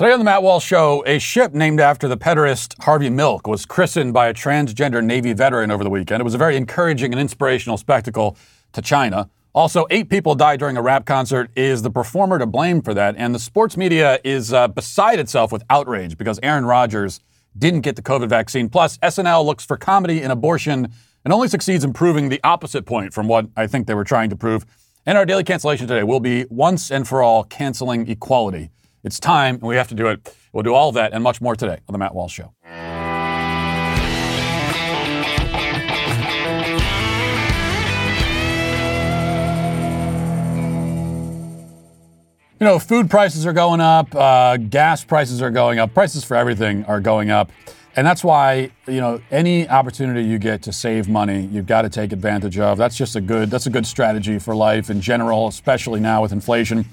Today on the Matt Walsh Show, a ship named after the pederast Harvey Milk was christened by a transgender Navy veteran over the weekend. It was a very encouraging and inspirational spectacle to China. Also, eight people died during a rap concert. Is the performer to blame for that? And the sports media is uh, beside itself with outrage because Aaron Rodgers didn't get the COVID vaccine. Plus, SNL looks for comedy in abortion and only succeeds in proving the opposite point from what I think they were trying to prove. And our daily cancellation today will be once and for all canceling equality. It's time, and we have to do it. We'll do all that and much more today on The Matt Walsh Show. You know, food prices are going up, uh, gas prices are going up, prices for everything are going up. And that's why, you know, any opportunity you get to save money, you've got to take advantage of. That's just a good, that's a good strategy for life in general, especially now with inflation.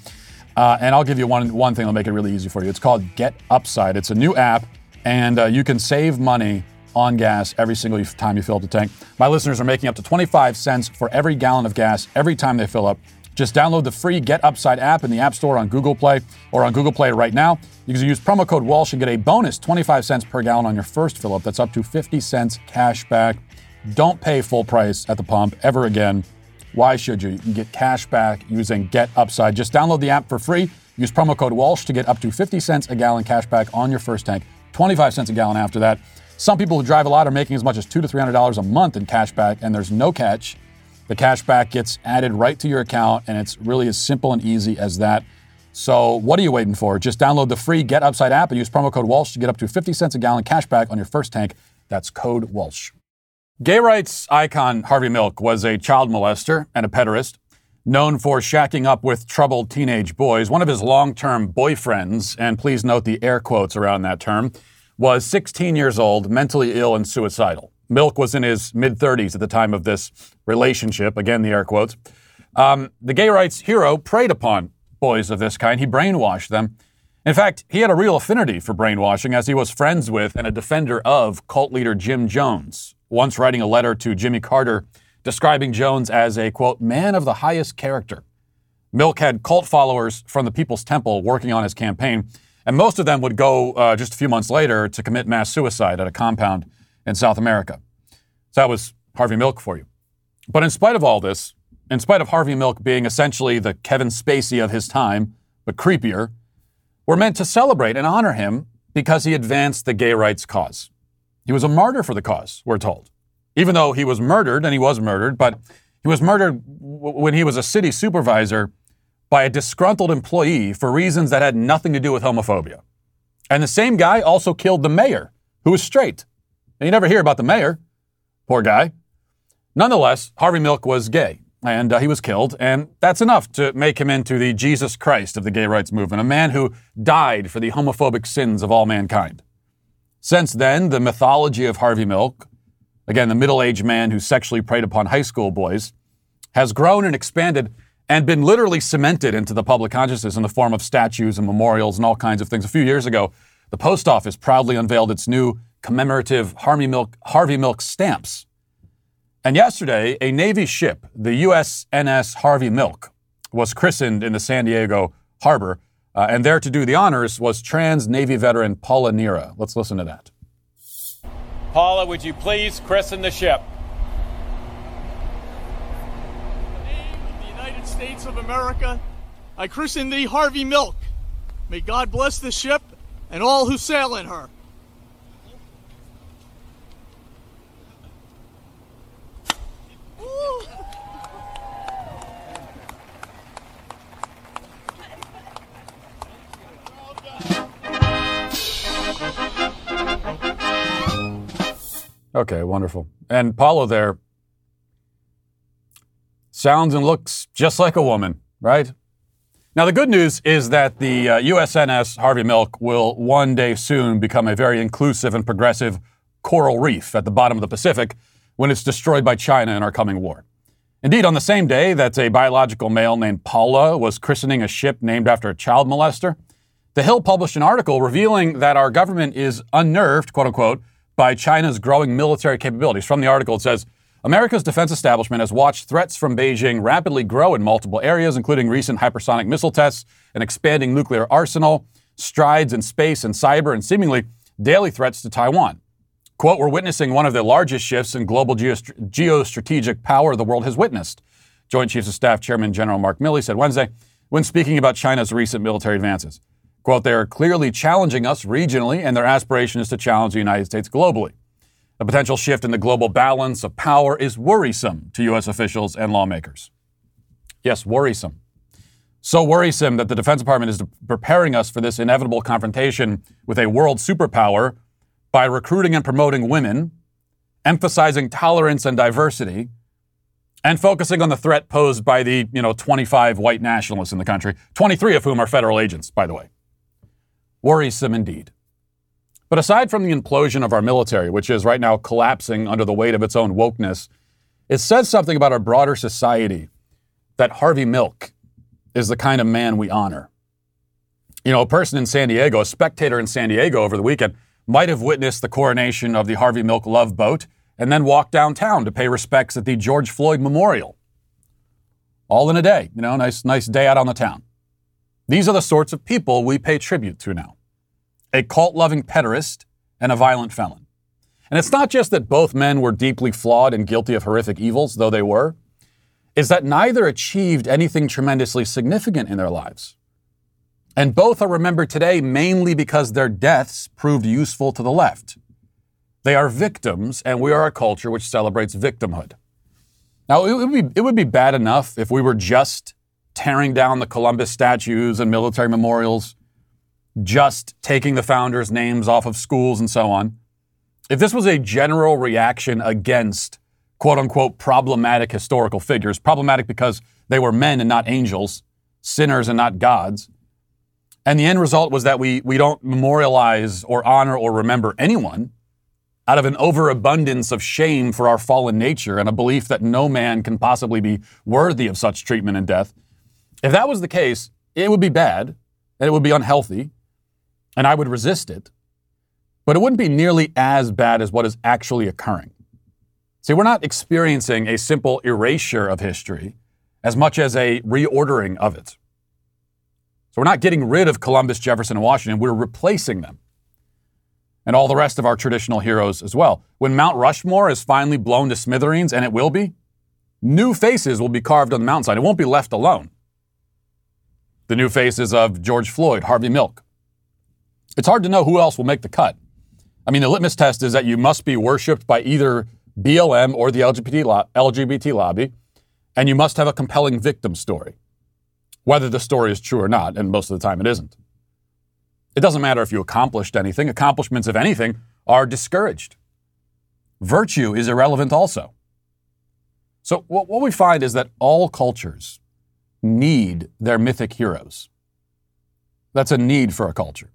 Uh, and I'll give you one, one thing that'll make it really easy for you. It's called Get Upside. It's a new app, and uh, you can save money on gas every single time you fill up the tank. My listeners are making up to 25 cents for every gallon of gas every time they fill up. Just download the free Get Upside app in the App Store on Google Play or on Google Play right now. You can use promo code Walsh and get a bonus 25 cents per gallon on your first fill up. That's up to 50 cents cash back. Don't pay full price at the pump ever again. Why should you? You can get cash back using Get Upside. Just download the app for free. Use promo code Walsh to get up to 50 cents a gallon cash back on your first tank, 25 cents a gallon after that. Some people who drive a lot are making as much as two to three hundred dollars a month in cash back, and there's no catch. The cash back gets added right to your account, and it's really as simple and easy as that. So, what are you waiting for? Just download the free Get Upside app and use promo code Walsh to get up to 50 cents a gallon cash back on your first tank. That's code Walsh. Gay rights icon Harvey Milk was a child molester and a pederast, known for shacking up with troubled teenage boys. One of his long term boyfriends, and please note the air quotes around that term, was 16 years old, mentally ill, and suicidal. Milk was in his mid 30s at the time of this relationship, again, the air quotes. Um, the gay rights hero preyed upon boys of this kind, he brainwashed them. In fact, he had a real affinity for brainwashing as he was friends with and a defender of cult leader Jim Jones, once writing a letter to Jimmy Carter describing Jones as a, quote, man of the highest character. Milk had cult followers from the People's Temple working on his campaign, and most of them would go uh, just a few months later to commit mass suicide at a compound in South America. So that was Harvey Milk for you. But in spite of all this, in spite of Harvey Milk being essentially the Kevin Spacey of his time, but creepier, we're meant to celebrate and honor him because he advanced the gay rights cause. He was a martyr for the cause, we're told. Even though he was murdered, and he was murdered, but he was murdered w- when he was a city supervisor by a disgruntled employee for reasons that had nothing to do with homophobia. And the same guy also killed the mayor, who was straight. You never hear about the mayor. Poor guy. Nonetheless, Harvey Milk was gay, and uh, he was killed, and that's enough to make him into the Jesus Christ of the gay rights movement, a man who died for the homophobic sins of all mankind. Since then, the mythology of Harvey Milk, again, the middle aged man who sexually preyed upon high school boys, has grown and expanded and been literally cemented into the public consciousness in the form of statues and memorials and all kinds of things. A few years ago, the post office proudly unveiled its new commemorative Harvey Milk, Harvey Milk stamps. And yesterday, a Navy ship, the USNS Harvey Milk, was christened in the San Diego harbor uh, and there to do the honors was trans Navy veteran Paula Neira. Let's listen to that. Paula, would you please christen the ship? In the name of the United States of America, I christen thee Harvey Milk. May God bless the ship and all who sail in her. Okay, wonderful. And Paulo there sounds and looks just like a woman, right? Now, the good news is that the uh, USNS Harvey Milk will one day soon become a very inclusive and progressive coral reef at the bottom of the Pacific when it's destroyed by China in our coming war. Indeed, on the same day that a biological male named Paula was christening a ship named after a child molester, The Hill published an article revealing that our government is unnerved, quote unquote, by China's growing military capabilities. From the article, it says America's defense establishment has watched threats from Beijing rapidly grow in multiple areas, including recent hypersonic missile tests, an expanding nuclear arsenal, strides in space and cyber, and seemingly daily threats to Taiwan. Quote, we're witnessing one of the largest shifts in global geostrategic power the world has witnessed. Joint Chiefs of Staff Chairman General Mark Milley said Wednesday when speaking about China's recent military advances. Quote, they are clearly challenging us regionally, and their aspiration is to challenge the United States globally. A potential shift in the global balance of power is worrisome to U.S. officials and lawmakers. Yes, worrisome. So worrisome that the Defense Department is preparing us for this inevitable confrontation with a world superpower by recruiting and promoting women, emphasizing tolerance and diversity, and focusing on the threat posed by the, you know, 25 white nationalists in the country, 23 of whom are federal agents, by the way. Worrisome indeed. But aside from the implosion of our military, which is right now collapsing under the weight of its own wokeness, it says something about our broader society that Harvey Milk is the kind of man we honor. You know, a person in San Diego, a spectator in San Diego over the weekend, might have witnessed the coronation of the Harvey Milk Love Boat and then walked downtown to pay respects at the George Floyd Memorial. All in a day, you know, nice, nice day out on the town. These are the sorts of people we pay tribute to now a cult loving pederast and a violent felon. And it's not just that both men were deeply flawed and guilty of horrific evils, though they were, is that neither achieved anything tremendously significant in their lives. And both are remembered today mainly because their deaths proved useful to the left. They are victims, and we are a culture which celebrates victimhood. Now, it would be, it would be bad enough if we were just tearing down the Columbus statues and military memorials, just taking the founders' names off of schools and so on. If this was a general reaction against quote unquote problematic historical figures, problematic because they were men and not angels, sinners and not gods, and the end result was that we, we don't memorialize or honor or remember anyone out of an overabundance of shame for our fallen nature and a belief that no man can possibly be worthy of such treatment and death. If that was the case, it would be bad and it would be unhealthy and I would resist it, but it wouldn't be nearly as bad as what is actually occurring. See, we're not experiencing a simple erasure of history as much as a reordering of it. So we're not getting rid of Columbus, Jefferson, and Washington, we're replacing them. And all the rest of our traditional heroes as well. When Mount Rushmore is finally blown to smithereens, and it will be, new faces will be carved on the mountainside. It won't be left alone. The new faces of George Floyd, Harvey Milk, it's hard to know who else will make the cut. I mean, the litmus test is that you must be worshipped by either BLM or the LGBT, lo- LGBT lobby, and you must have a compelling victim story, whether the story is true or not, and most of the time it isn't. It doesn't matter if you accomplished anything, accomplishments, of anything, are discouraged. Virtue is irrelevant also. So, what, what we find is that all cultures need their mythic heroes. That's a need for a culture.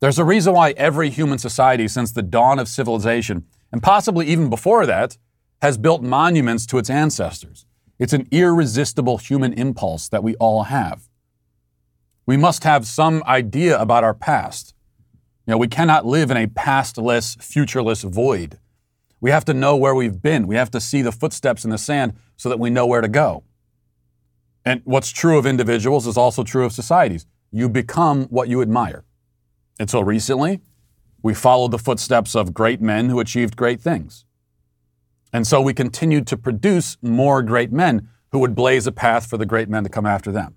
There's a reason why every human society since the dawn of civilization, and possibly even before that, has built monuments to its ancestors. It's an irresistible human impulse that we all have. We must have some idea about our past. You know, we cannot live in a pastless, futureless void. We have to know where we've been. We have to see the footsteps in the sand so that we know where to go. And what's true of individuals is also true of societies. You become what you admire. Until recently, we followed the footsteps of great men who achieved great things. And so we continued to produce more great men who would blaze a path for the great men to come after them.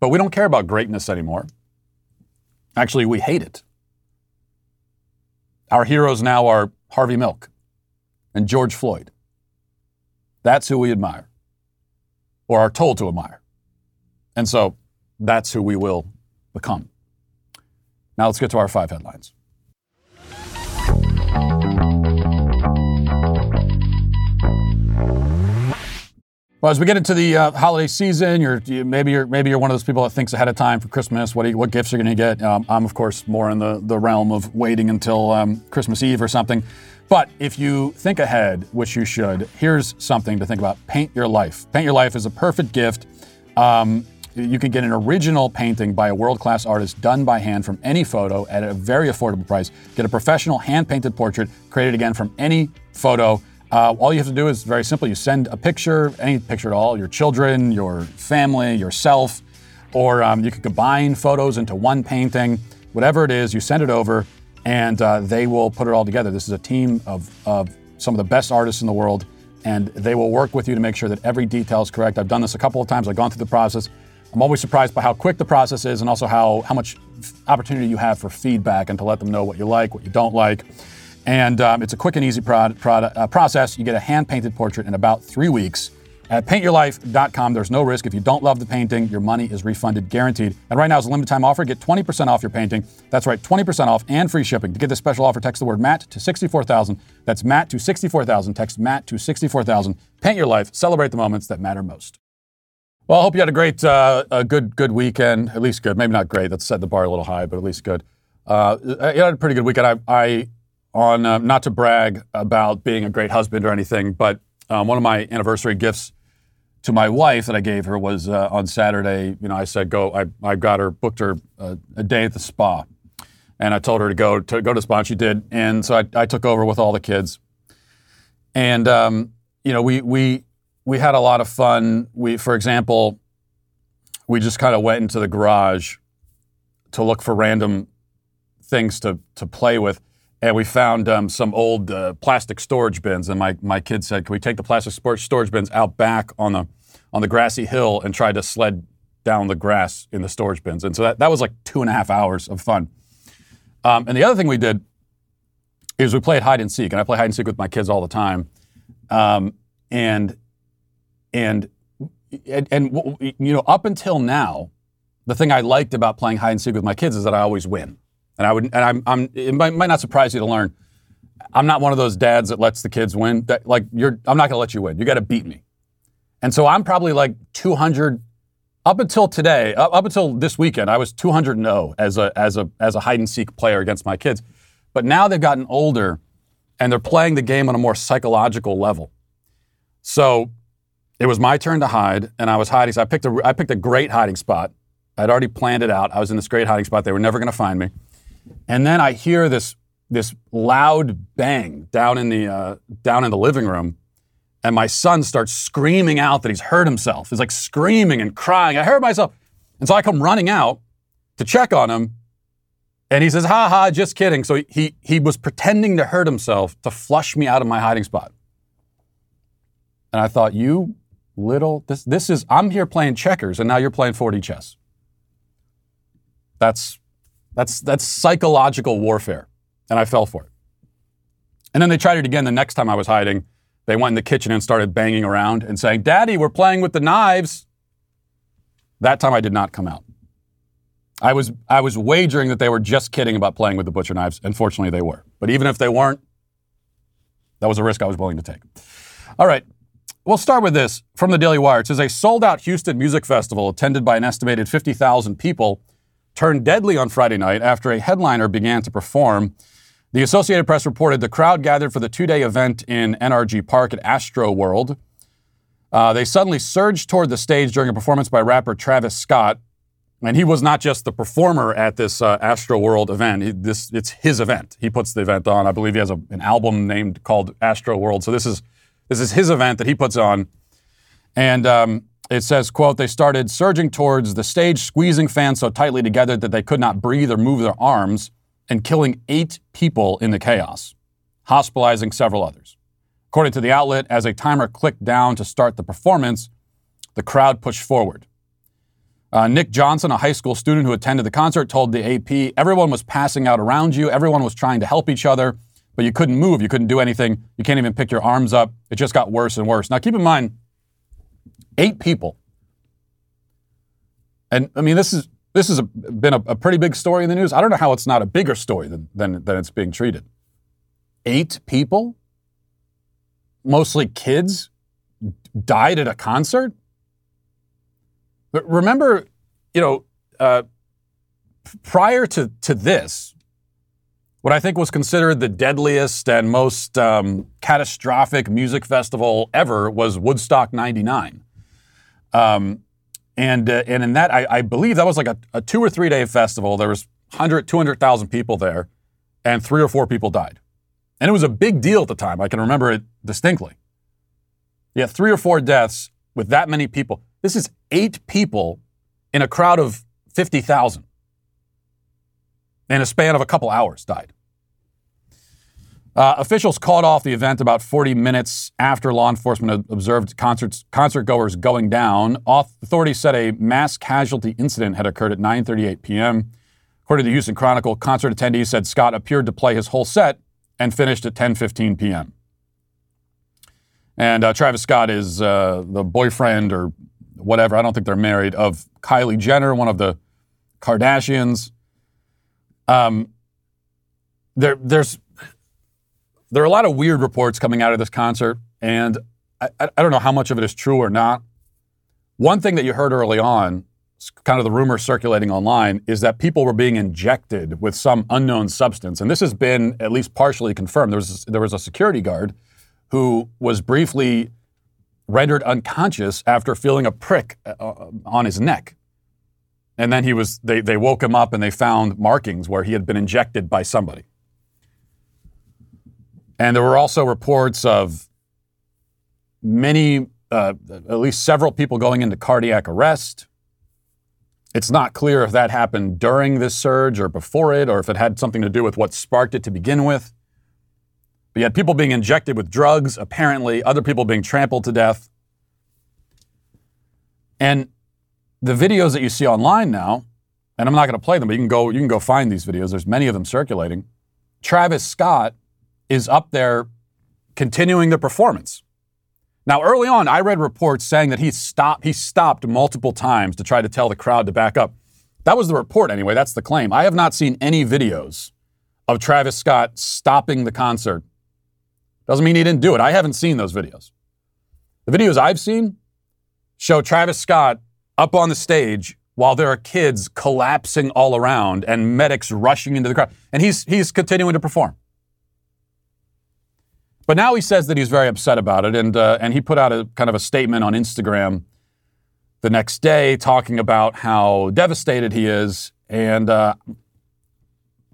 But we don't care about greatness anymore. Actually, we hate it. Our heroes now are Harvey Milk and George Floyd. That's who we admire, or are told to admire. And so that's who we will become. Now let's get to our five headlines. Well, as we get into the uh, holiday season, you're you, maybe you're maybe you're one of those people that thinks ahead of time for Christmas. What you, what gifts are going to get? Um, I'm of course more in the the realm of waiting until um, Christmas Eve or something. But if you think ahead, which you should, here's something to think about: paint your life. Paint your life is a perfect gift. Um, you can get an original painting by a world class artist done by hand from any photo at a very affordable price. Get a professional hand painted portrait created again from any photo. Uh, all you have to do is very simple. You send a picture, any picture at all, your children, your family, yourself, or um, you can combine photos into one painting. Whatever it is, you send it over, and uh, they will put it all together. This is a team of, of some of the best artists in the world, and they will work with you to make sure that every detail is correct. I've done this a couple of times. I've gone through the process. I'm always surprised by how quick the process is, and also how how much opportunity you have for feedback and to let them know what you like, what you don't like. And um, it's a quick and easy prod, prod, uh, process. You get a hand painted portrait in about three weeks. At paintyourlife.com, there's no risk. If you don't love the painting, your money is refunded guaranteed. And right now is a limited time offer. Get 20% off your painting. That's right, 20% off and free shipping. To get this special offer, text the word Matt to 64000. That's Matt to 64000. Text Matt to 64000. Paint your life. Celebrate the moments that matter most. Well, I hope you had a great, uh, a good, good weekend. At least good. Maybe not great. That's set the bar a little high, but at least good. Uh, you had a pretty good weekend. I, I on uh, not to brag about being a great husband or anything, but um, one of my anniversary gifts to my wife that I gave her was uh, on Saturday. You know, I said go. I, I got her booked her uh, a day at the spa, and I told her to go to go to the spa. And she did, and so I, I took over with all the kids, and um, you know we we we had a lot of fun. We, for example, we just kind of went into the garage to look for random things to to play with. And we found um, some old uh, plastic storage bins, and my, my kid said, "Can we take the plastic storage bins out back on the on the grassy hill and try to sled down the grass in the storage bins. And so that, that was like two and a half hours of fun. Um, and the other thing we did is we played hide and seek, and I play hide and seek with my kids all the time. Um, and and and, and you know, up until now, the thing I liked about playing hide and seek with my kids is that I always win. And I would, and I'm, I'm it might, might not surprise you to learn, I'm not one of those dads that lets the kids win. That like you're, I'm not to let you win. You got to beat me. And so I'm probably like 200 up until today, up, up until this weekend, I was 200 0 as a as a as a hide and seek player against my kids. But now they've gotten older and they're playing the game on a more psychological level. So it was my turn to hide, and I was hiding. So I picked a I picked a great hiding spot. I'd already planned it out. I was in this great hiding spot. They were never going to find me. And then I hear this this loud bang down in the uh, down in the living room and my son starts screaming out that he's hurt himself. He's like screaming and crying, I hurt myself. And so I come running out to check on him. And he says, ha ha, just kidding. So he, he was pretending to hurt himself to flush me out of my hiding spot. And I thought, you little, this, this is, I'm here playing checkers and now you're playing 4D chess. That's, that's, that's psychological warfare. And I fell for it. And then they tried it again the next time I was hiding they went in the kitchen and started banging around and saying, Daddy, we're playing with the knives. That time I did not come out. I was, I was wagering that they were just kidding about playing with the butcher knives. Unfortunately, they were. But even if they weren't, that was a risk I was willing to take. All right. We'll start with this from the Daily Wire. It says a sold out Houston music festival attended by an estimated 50,000 people turned deadly on Friday night after a headliner began to perform the Associated Press reported the crowd gathered for the two day event in NRG Park at Astroworld. Uh, they suddenly surged toward the stage during a performance by rapper Travis Scott. And he was not just the performer at this uh, Astroworld event. He, this, it's his event. He puts the event on. I believe he has a, an album named called Astroworld. So this is, this is his event that he puts on. And um, it says, quote, they started surging towards the stage, squeezing fans so tightly together that they could not breathe or move their arms and killing eight people in the chaos, hospitalizing several others. According to the outlet, as a timer clicked down to start the performance, the crowd pushed forward. Uh, Nick Johnson, a high school student who attended the concert, told the AP everyone was passing out around you, everyone was trying to help each other, but you couldn't move, you couldn't do anything, you can't even pick your arms up. It just got worse and worse. Now, keep in mind, eight people. And I mean, this is this has been a, a, pretty big story in the news. I don't know how it's not a bigger story than, than, than it's being treated. Eight people, mostly kids, died at a concert. But remember, you know, uh, prior to, to this, what I think was considered the deadliest and most um, catastrophic music festival ever was Woodstock 99. Um, and, uh, and in that, I, I, believe that was like a, a, two or three day festival. There was 100, 200,000 people there, and three or four people died. And it was a big deal at the time. I can remember it distinctly. Yeah, three or four deaths with that many people. This is eight people in a crowd of 50,000 in a span of a couple hours died. Uh, officials called off the event about 40 minutes after law enforcement observed concerts, concert goers going down. Authorities said a mass casualty incident had occurred at 9:38 p.m. According to the Houston Chronicle, concert attendees said Scott appeared to play his whole set and finished at 10:15 p.m. And uh, Travis Scott is uh, the boyfriend or whatever. I don't think they're married of Kylie Jenner, one of the Kardashians. Um, there, there's there are a lot of weird reports coming out of this concert, and I, I don't know how much of it is true or not. One thing that you heard early on, kind of the rumor circulating online, is that people were being injected with some unknown substance, and this has been at least partially confirmed. There was there was a security guard who was briefly rendered unconscious after feeling a prick uh, on his neck. And then he was they, they woke him up and they found markings where he had been injected by somebody. And there were also reports of many, uh, at least several people going into cardiac arrest. It's not clear if that happened during this surge or before it, or if it had something to do with what sparked it to begin with. But you had people being injected with drugs, apparently, other people being trampled to death. And the videos that you see online now, and I'm not going to play them, but you can go you can go find these videos. There's many of them circulating. Travis Scott is up there continuing the performance. Now, early on, I read reports saying that he stopped, he stopped multiple times to try to tell the crowd to back up. That was the report anyway. That's the claim. I have not seen any videos of Travis Scott stopping the concert. Doesn't mean he didn't do it. I haven't seen those videos. The videos I've seen show Travis Scott up on the stage while there are kids collapsing all around and medics rushing into the crowd. And he's, he's continuing to perform. But now he says that he's very upset about it, and uh, and he put out a kind of a statement on Instagram the next day talking about how devastated he is. And uh,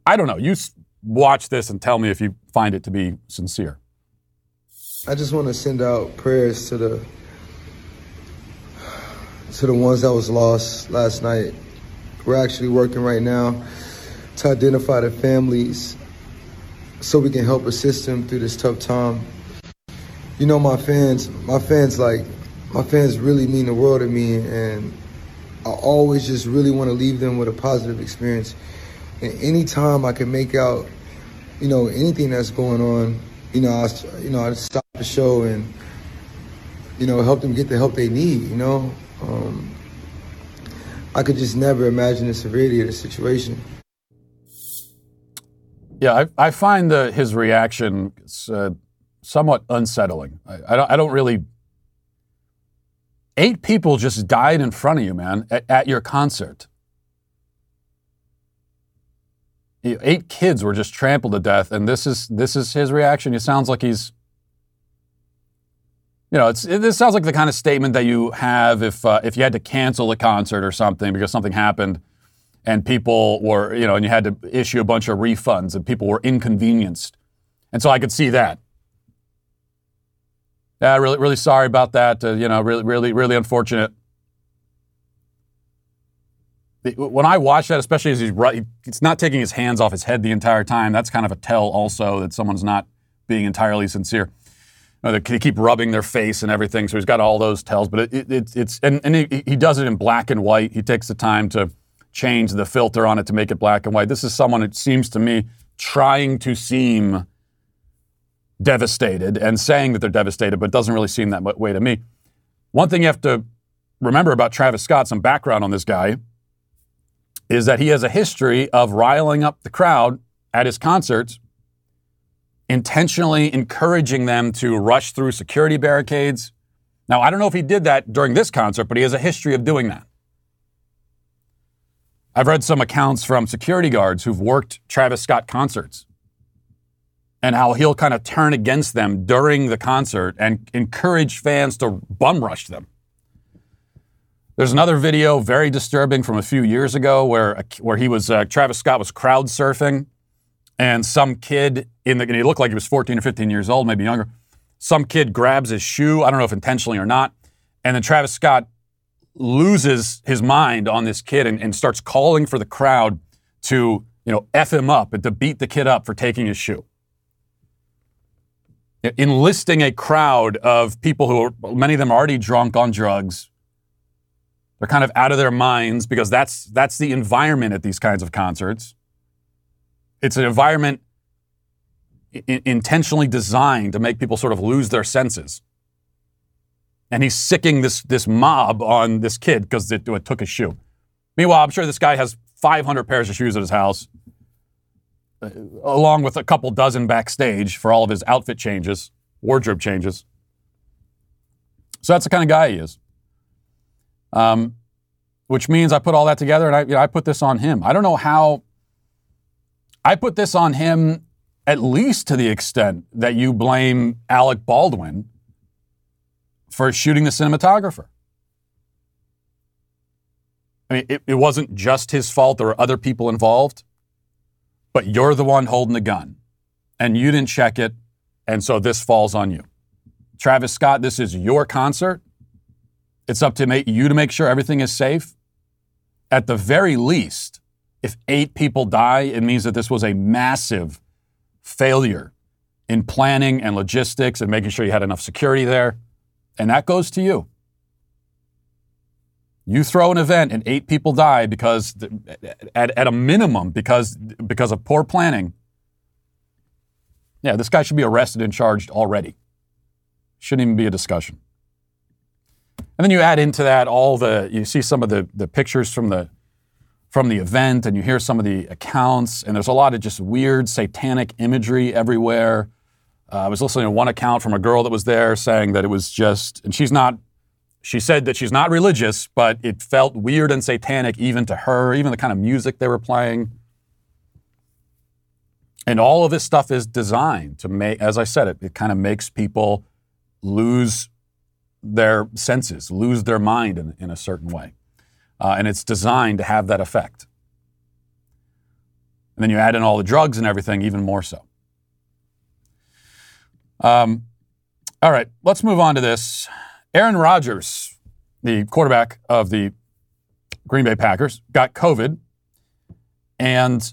I don't know. You watch this and tell me if you find it to be sincere. I just want to send out prayers to the to the ones that was lost last night. We're actually working right now to identify the families so we can help assist them through this tough time. You know, my fans, my fans like, my fans really mean the world to me, and I always just really want to leave them with a positive experience. And anytime I can make out, you know, anything that's going on, you know, I, you know, I stop the show and, you know, help them get the help they need. You know, um, I could just never imagine the severity of the situation. Yeah, I, I find the, his reaction uh, somewhat unsettling. I, I, don't, I don't really. Eight people just died in front of you, man, at, at your concert. Eight kids were just trampled to death, and this is this is his reaction. It sounds like he's, you know, it's it, this sounds like the kind of statement that you have if uh, if you had to cancel a concert or something because something happened and people were, you know, and you had to issue a bunch of refunds and people were inconvenienced. And so I could see that. Yeah, really, really sorry about that. Uh, you know, really, really, really unfortunate. When I watch that, especially as he's he's not taking his hands off his head the entire time. That's kind of a tell, also, that someone's not being entirely sincere. You know, they keep rubbing their face and everything, so he's got all those tells. But it, it, it's and, and he, he does it in black and white. He takes the time to change the filter on it to make it black and white. This is someone, it seems to me, trying to seem devastated and saying that they're devastated, but doesn't really seem that way to me. One thing you have to remember about Travis Scott, some background on this guy, is that he has a history of riling up the crowd at his concerts, intentionally encouraging them to rush through security barricades. Now, I don't know if he did that during this concert, but he has a history of doing that. I've read some accounts from security guards who've worked Travis Scott concerts and how he'll kind of turn against them during the concert and encourage fans to bum rush them. There's another video, very disturbing, from a few years ago where, where he was, uh, Travis Scott was crowd surfing and some kid in the, and he looked like he was 14 or 15 years old, maybe younger. Some kid grabs his shoe, I don't know if intentionally or not, and then Travis Scott loses his mind on this kid and, and starts calling for the crowd to, you know, F him up and to beat the kid up for taking his shoe. Enlisting a crowd of people who are, many of them are already drunk on drugs. They're kind of out of their minds because that's, that's the environment at these kinds of concerts. It's an environment I- intentionally designed to make people sort of lose their senses. And he's sicking this, this mob on this kid because it, it took his shoe. Meanwhile, I'm sure this guy has 500 pairs of shoes at his house, uh, along with a couple dozen backstage for all of his outfit changes, wardrobe changes. So that's the kind of guy he is. Um, which means I put all that together and I, you know, I put this on him. I don't know how. I put this on him at least to the extent that you blame Alec Baldwin for shooting the cinematographer. I mean, it, it wasn't just his fault. There were other people involved, but you're the one holding the gun and you didn't check it. And so this falls on you. Travis Scott, this is your concert. It's up to make, you to make sure everything is safe. At the very least, if eight people die, it means that this was a massive failure in planning and logistics and making sure you had enough security there. And that goes to you. You throw an event and eight people die because, at, at a minimum, because, because of poor planning. Yeah, this guy should be arrested and charged already. Shouldn't even be a discussion. And then you add into that all the, you see some of the, the pictures from the, from the event and you hear some of the accounts, and there's a lot of just weird satanic imagery everywhere. Uh, I was listening to one account from a girl that was there saying that it was just, and she's not she said that she's not religious, but it felt weird and satanic even to her, even the kind of music they were playing. And all of this stuff is designed to make, as I said, it, it kind of makes people lose their senses, lose their mind in, in a certain way. Uh, and it's designed to have that effect. And then you add in all the drugs and everything, even more so. Um, all right, let's move on to this. Aaron Rodgers, the quarterback of the Green Bay Packers, got COVID. And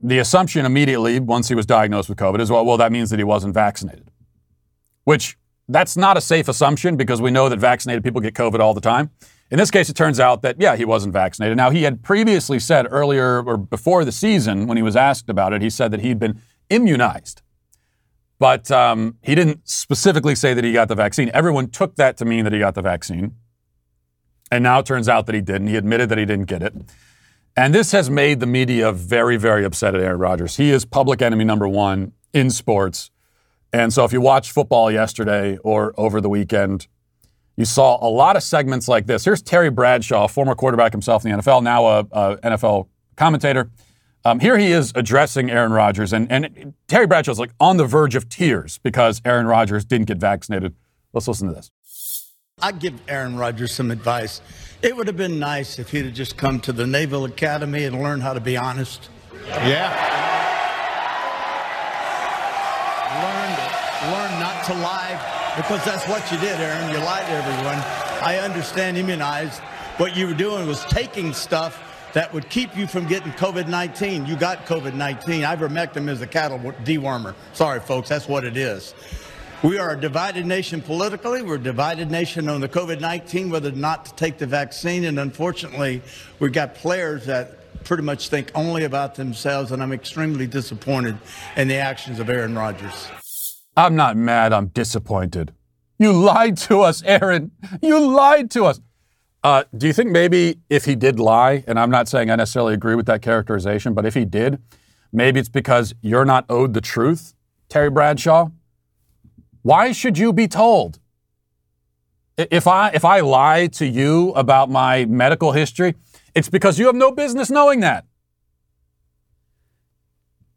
the assumption immediately, once he was diagnosed with COVID, is well, well, that means that he wasn't vaccinated. Which that's not a safe assumption because we know that vaccinated people get COVID all the time. In this case, it turns out that, yeah, he wasn't vaccinated. Now, he had previously said earlier or before the season, when he was asked about it, he said that he'd been immunized. But um, he didn't specifically say that he got the vaccine. Everyone took that to mean that he got the vaccine. And now it turns out that he didn't. He admitted that he didn't get it. And this has made the media very, very upset at Aaron Rodgers. He is public enemy number one in sports. And so if you watched football yesterday or over the weekend, you saw a lot of segments like this. Here's Terry Bradshaw, former quarterback himself in the NFL, now a, a NFL commentator. Um, here he is addressing Aaron Rodgers, and, and Terry Bradshaw's like on the verge of tears because Aaron Rodgers didn't get vaccinated. Let's listen to this. I'd give Aaron Rodgers some advice. It would have been nice if he'd have just come to the Naval Academy and learned how to be honest. Yeah. Learn, learn not to lie because that's what you did, Aaron. You lied to everyone. I understand immunized. What you were doing was taking stuff that would keep you from getting COVID-19. You got COVID-19. Ivermectin is a cattle dewormer. Sorry, folks, that's what it is. We are a divided nation politically. We're a divided nation on the COVID-19, whether or not to take the vaccine. And unfortunately, we've got players that pretty much think only about themselves. And I'm extremely disappointed in the actions of Aaron Rodgers. I'm not mad. I'm disappointed. You lied to us, Aaron. You lied to us. Uh, do you think maybe if he did lie, and I'm not saying I necessarily agree with that characterization, but if he did, maybe it's because you're not owed the truth, Terry Bradshaw? Why should you be told? If I if I lie to you about my medical history, it's because you have no business knowing that.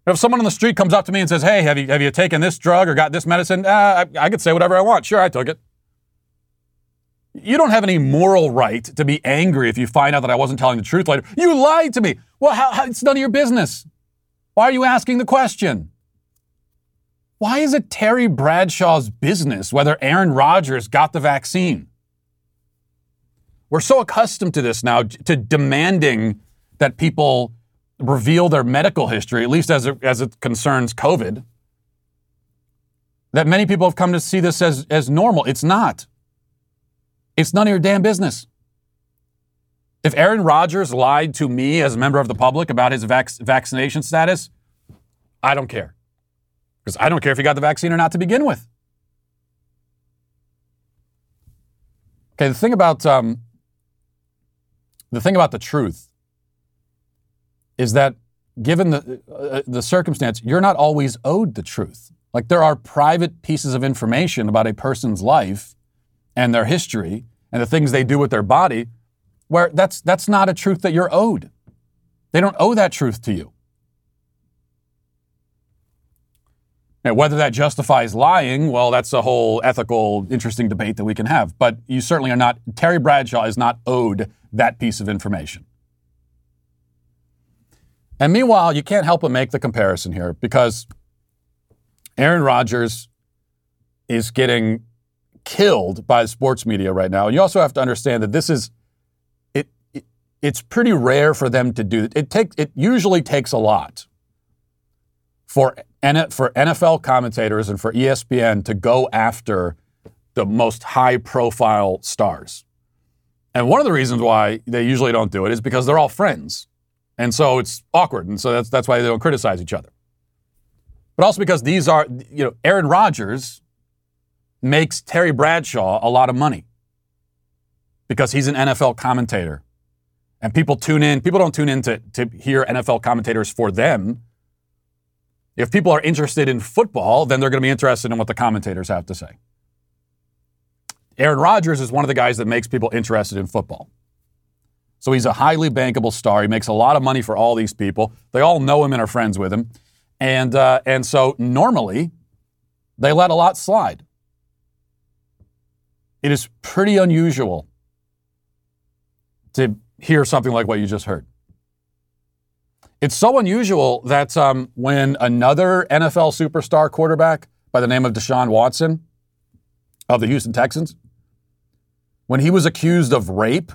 If someone on the street comes up to me and says, "Hey, have you have you taken this drug or got this medicine?" Uh, I, I could say whatever I want. Sure, I took it. You don't have any moral right to be angry if you find out that I wasn't telling the truth later. You lied to me. Well, how, how, it's none of your business. Why are you asking the question? Why is it Terry Bradshaw's business whether Aaron Rodgers got the vaccine? we're so accustomed to this now, to demanding that people reveal their medical history, at least as it, as it concerns COVID, that many people have come to see this as, as normal. It's not. It's none of your damn business. If Aaron Rodgers lied to me as a member of the public about his vac- vaccination status, I don't care. Because I don't care if he got the vaccine or not to begin with. Okay, the thing about um, the thing about the truth is that given the uh, the circumstance, you're not always owed the truth. Like there are private pieces of information about a person's life and their history and the things they do with their body where that's that's not a truth that you're owed. They don't owe that truth to you. Now, whether that justifies lying, well, that's a whole ethical, interesting debate that we can have. But you certainly are not, Terry Bradshaw is not owed that piece of information. And meanwhile, you can't help but make the comparison here because Aaron Rodgers is getting killed by sports media right now. And you also have to understand that this is, it, it it's pretty rare for them to do it. It, take, it usually takes a lot for for NFL commentators and for ESPN to go after the most high profile stars. And one of the reasons why they usually don't do it is because they're all friends. And so it's awkward. And so that's, that's why they don't criticize each other. But also because these are, you know, Aaron Rodgers makes Terry Bradshaw a lot of money because he's an NFL commentator. And people tune in, people don't tune in to, to hear NFL commentators for them. If people are interested in football, then they're going to be interested in what the commentators have to say. Aaron Rodgers is one of the guys that makes people interested in football. So he's a highly bankable star. He makes a lot of money for all these people. They all know him and are friends with him. And, uh, and so normally they let a lot slide. It is pretty unusual to hear something like what you just heard. It's so unusual that um, when another NFL superstar quarterback by the name of Deshaun Watson of the Houston Texans, when he was accused of rape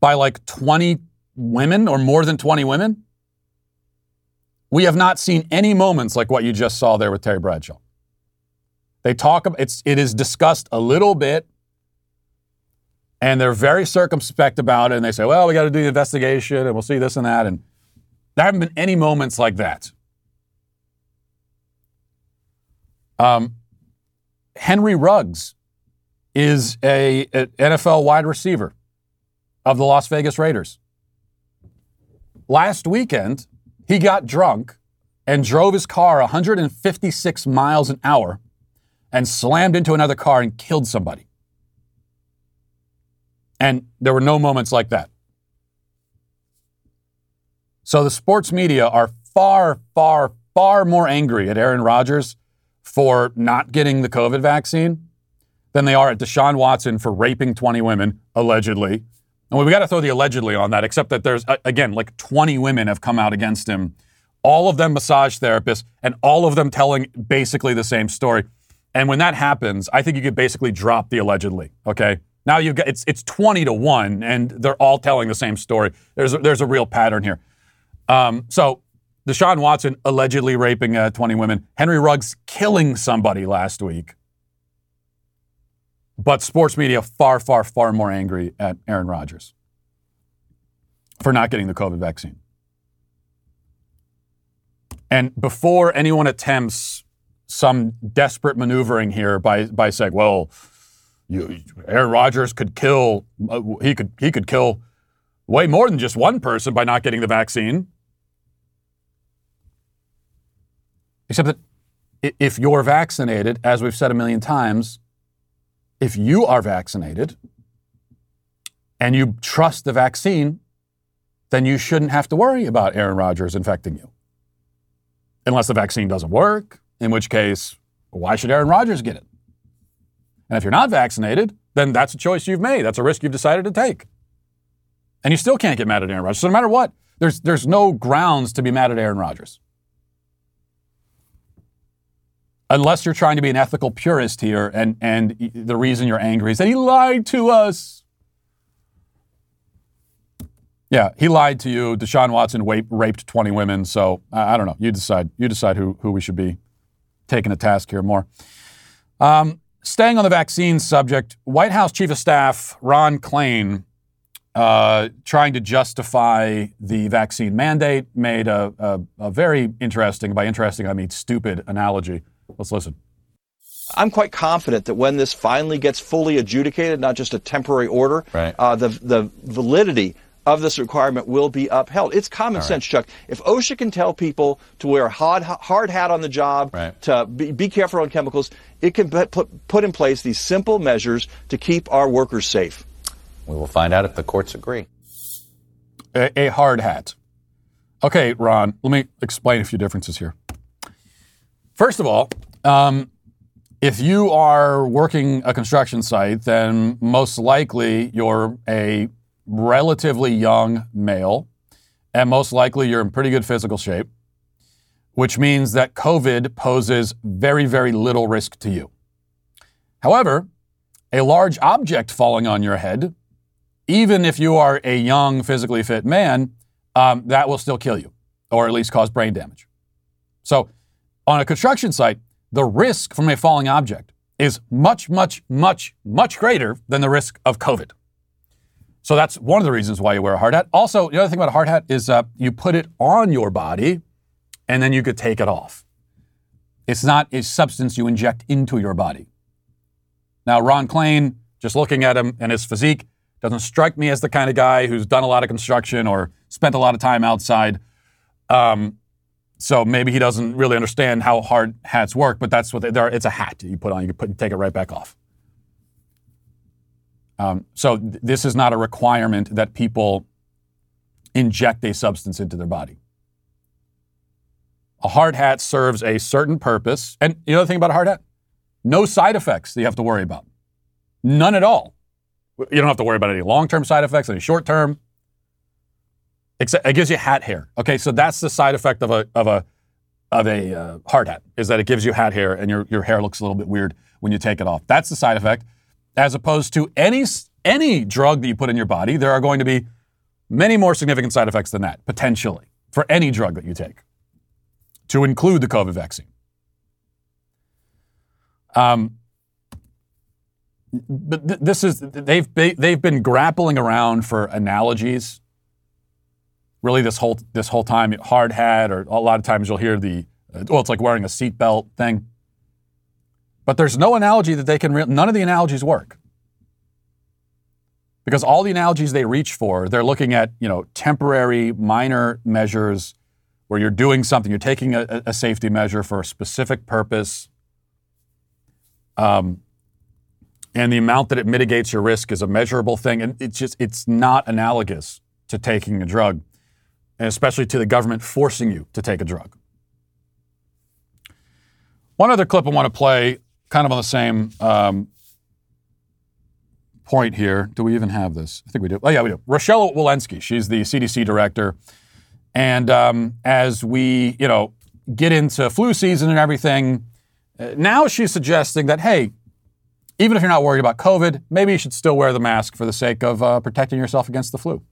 by like 20 women or more than 20 women, we have not seen any moments like what you just saw there with Terry Bradshaw. They talk about it's it is discussed a little bit, and they're very circumspect about it. And they say, "Well, we got to do the investigation, and we'll see this and that." And there haven't been any moments like that. Um, Henry Ruggs is a, a NFL wide receiver of the Las Vegas Raiders. Last weekend, he got drunk and drove his car 156 miles an hour and slammed into another car and killed somebody. And there were no moments like that. So the sports media are far, far, far more angry at Aaron Rodgers for not getting the COVID vaccine than they are at Deshaun Watson for raping 20 women, allegedly. And we've got to throw the allegedly on that, except that there's, again, like 20 women have come out against him, all of them massage therapists, and all of them telling basically the same story. And when that happens, I think you could basically drop the allegedly, okay? Now you've got, it's, it's 20 to 1, and they're all telling the same story. There's a, there's a real pattern here. Um, so Deshaun Watson allegedly raping uh, 20 women, Henry Ruggs killing somebody last week. But sports media far, far, far more angry at Aaron Rodgers for not getting the COVID vaccine. And before anyone attempts some desperate maneuvering here by, by saying, well, you, Aaron Rodgers could kill, uh, he could, he could kill way more than just one person by not getting the vaccine. Except that if you're vaccinated, as we've said a million times, if you are vaccinated and you trust the vaccine, then you shouldn't have to worry about Aaron Rodgers infecting you. Unless the vaccine doesn't work, in which case, why should Aaron Rodgers get it? And if you're not vaccinated, then that's a choice you've made. That's a risk you've decided to take. And you still can't get mad at Aaron Rodgers. So no matter what, there's, there's no grounds to be mad at Aaron Rodgers unless you're trying to be an ethical purist here, and, and the reason you're angry is that he lied to us. Yeah, he lied to you. Deshaun Watson raped, raped 20 women. So I, I, don't know. You decide. You decide who, who we should be taking a task here more. Um, staying on the vaccine subject, White House Chief of Staff Ron Klain, uh, trying to justify the vaccine mandate, made a, a, a very interesting, by interesting I mean stupid analogy. Let's listen. I'm quite confident that when this finally gets fully adjudicated, not just a temporary order, right. uh, the the validity of this requirement will be upheld. It's common right. sense, Chuck. If OSHA can tell people to wear a hard, hard hat on the job, right. to be, be, careful on chemicals, it can put, put in place these simple measures to keep our workers safe. We will find out if the courts agree. A, a hard hat. Okay, Ron, let me explain a few differences here. First of all, um, if you are working a construction site, then most likely you're a relatively young male, and most likely you're in pretty good physical shape, which means that COVID poses very, very little risk to you. However, a large object falling on your head, even if you are a young, physically fit man, um, that will still kill you, or at least cause brain damage. So, on a construction site, the risk from a falling object is much, much, much, much greater than the risk of COVID. So that's one of the reasons why you wear a hard hat. Also, the other thing about a hard hat is uh, you put it on your body and then you could take it off. It's not a substance you inject into your body. Now, Ron Klain, just looking at him and his physique, doesn't strike me as the kind of guy who's done a lot of construction or spent a lot of time outside. Um, so maybe he doesn't really understand how hard hats work, but that's what they, are. It's a hat you put on. You can put, take it right back off. Um, so th- this is not a requirement that people inject a substance into their body. A hard hat serves a certain purpose. And you know the thing about a hard hat? No side effects that you have to worry about. None at all. You don't have to worry about any long term side effects, any short term. Except it gives you hat hair. Okay, so that's the side effect of a, of a, of a uh, hard hat, is that it gives you hat hair and your, your hair looks a little bit weird when you take it off. That's the side effect as opposed to any any drug that you put in your body, there are going to be many more significant side effects than that potentially for any drug that you take, to include the COVID vaccine. Um, but th- this is they've they've been grappling around for analogies. Really, this whole this whole time, hard hat, or a lot of times you'll hear the well, it's like wearing a seatbelt thing. But there's no analogy that they can, re- none of the analogies work. Because all the analogies they reach for, they're looking at, you know, temporary minor measures where you're doing something, you're taking a, a safety measure for a specific purpose. Um, and the amount that it mitigates your risk is a measurable thing. And it's just, it's not analogous to taking a drug, and especially to the government forcing you to take a drug. One other clip I want to play kind of on the same um, point here. Do we even have this? I think we do. Oh, yeah, we do. Rochelle Walensky, she's the CDC director. And um, as we, you know, get into flu season and everything, uh, now she's suggesting that, hey, even if you're not worried about COVID, maybe you should still wear the mask for the sake of uh, protecting yourself against the flu.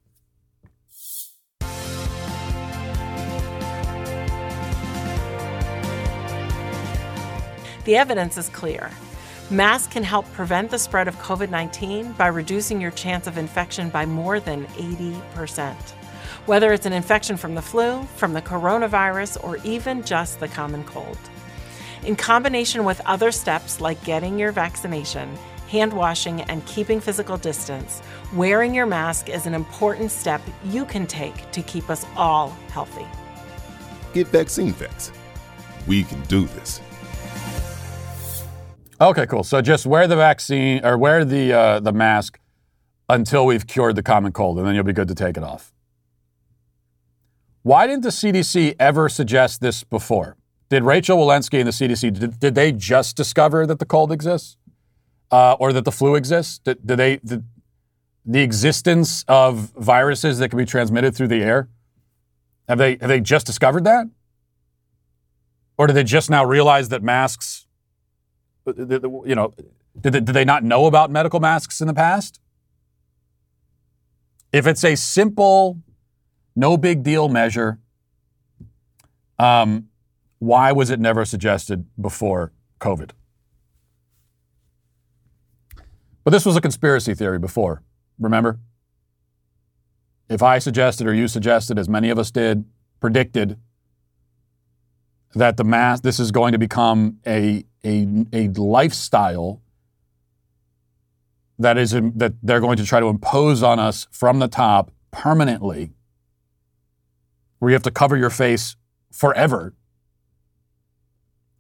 The evidence is clear. Masks can help prevent the spread of COVID 19 by reducing your chance of infection by more than 80%. Whether it's an infection from the flu, from the coronavirus, or even just the common cold. In combination with other steps like getting your vaccination, hand washing, and keeping physical distance, wearing your mask is an important step you can take to keep us all healthy. Get Vaccine Fix. We can do this. Okay, cool. So just wear the vaccine or wear the uh, the mask until we've cured the common cold, and then you'll be good to take it off. Why didn't the CDC ever suggest this before? Did Rachel Walensky and the CDC did, did they just discover that the cold exists, uh, or that the flu exists? Did, did they did the existence of viruses that can be transmitted through the air? Have they have they just discovered that, or did they just now realize that masks you know, did they, did they not know about medical masks in the past? If it's a simple no big deal measure. Um, why was it never suggested before COVID? But this was a conspiracy theory before, remember? If I suggested or you suggested, as many of us did, predicted that the mask, this is going to become a, a, a lifestyle that is that they're going to try to impose on us from the top permanently, where you have to cover your face forever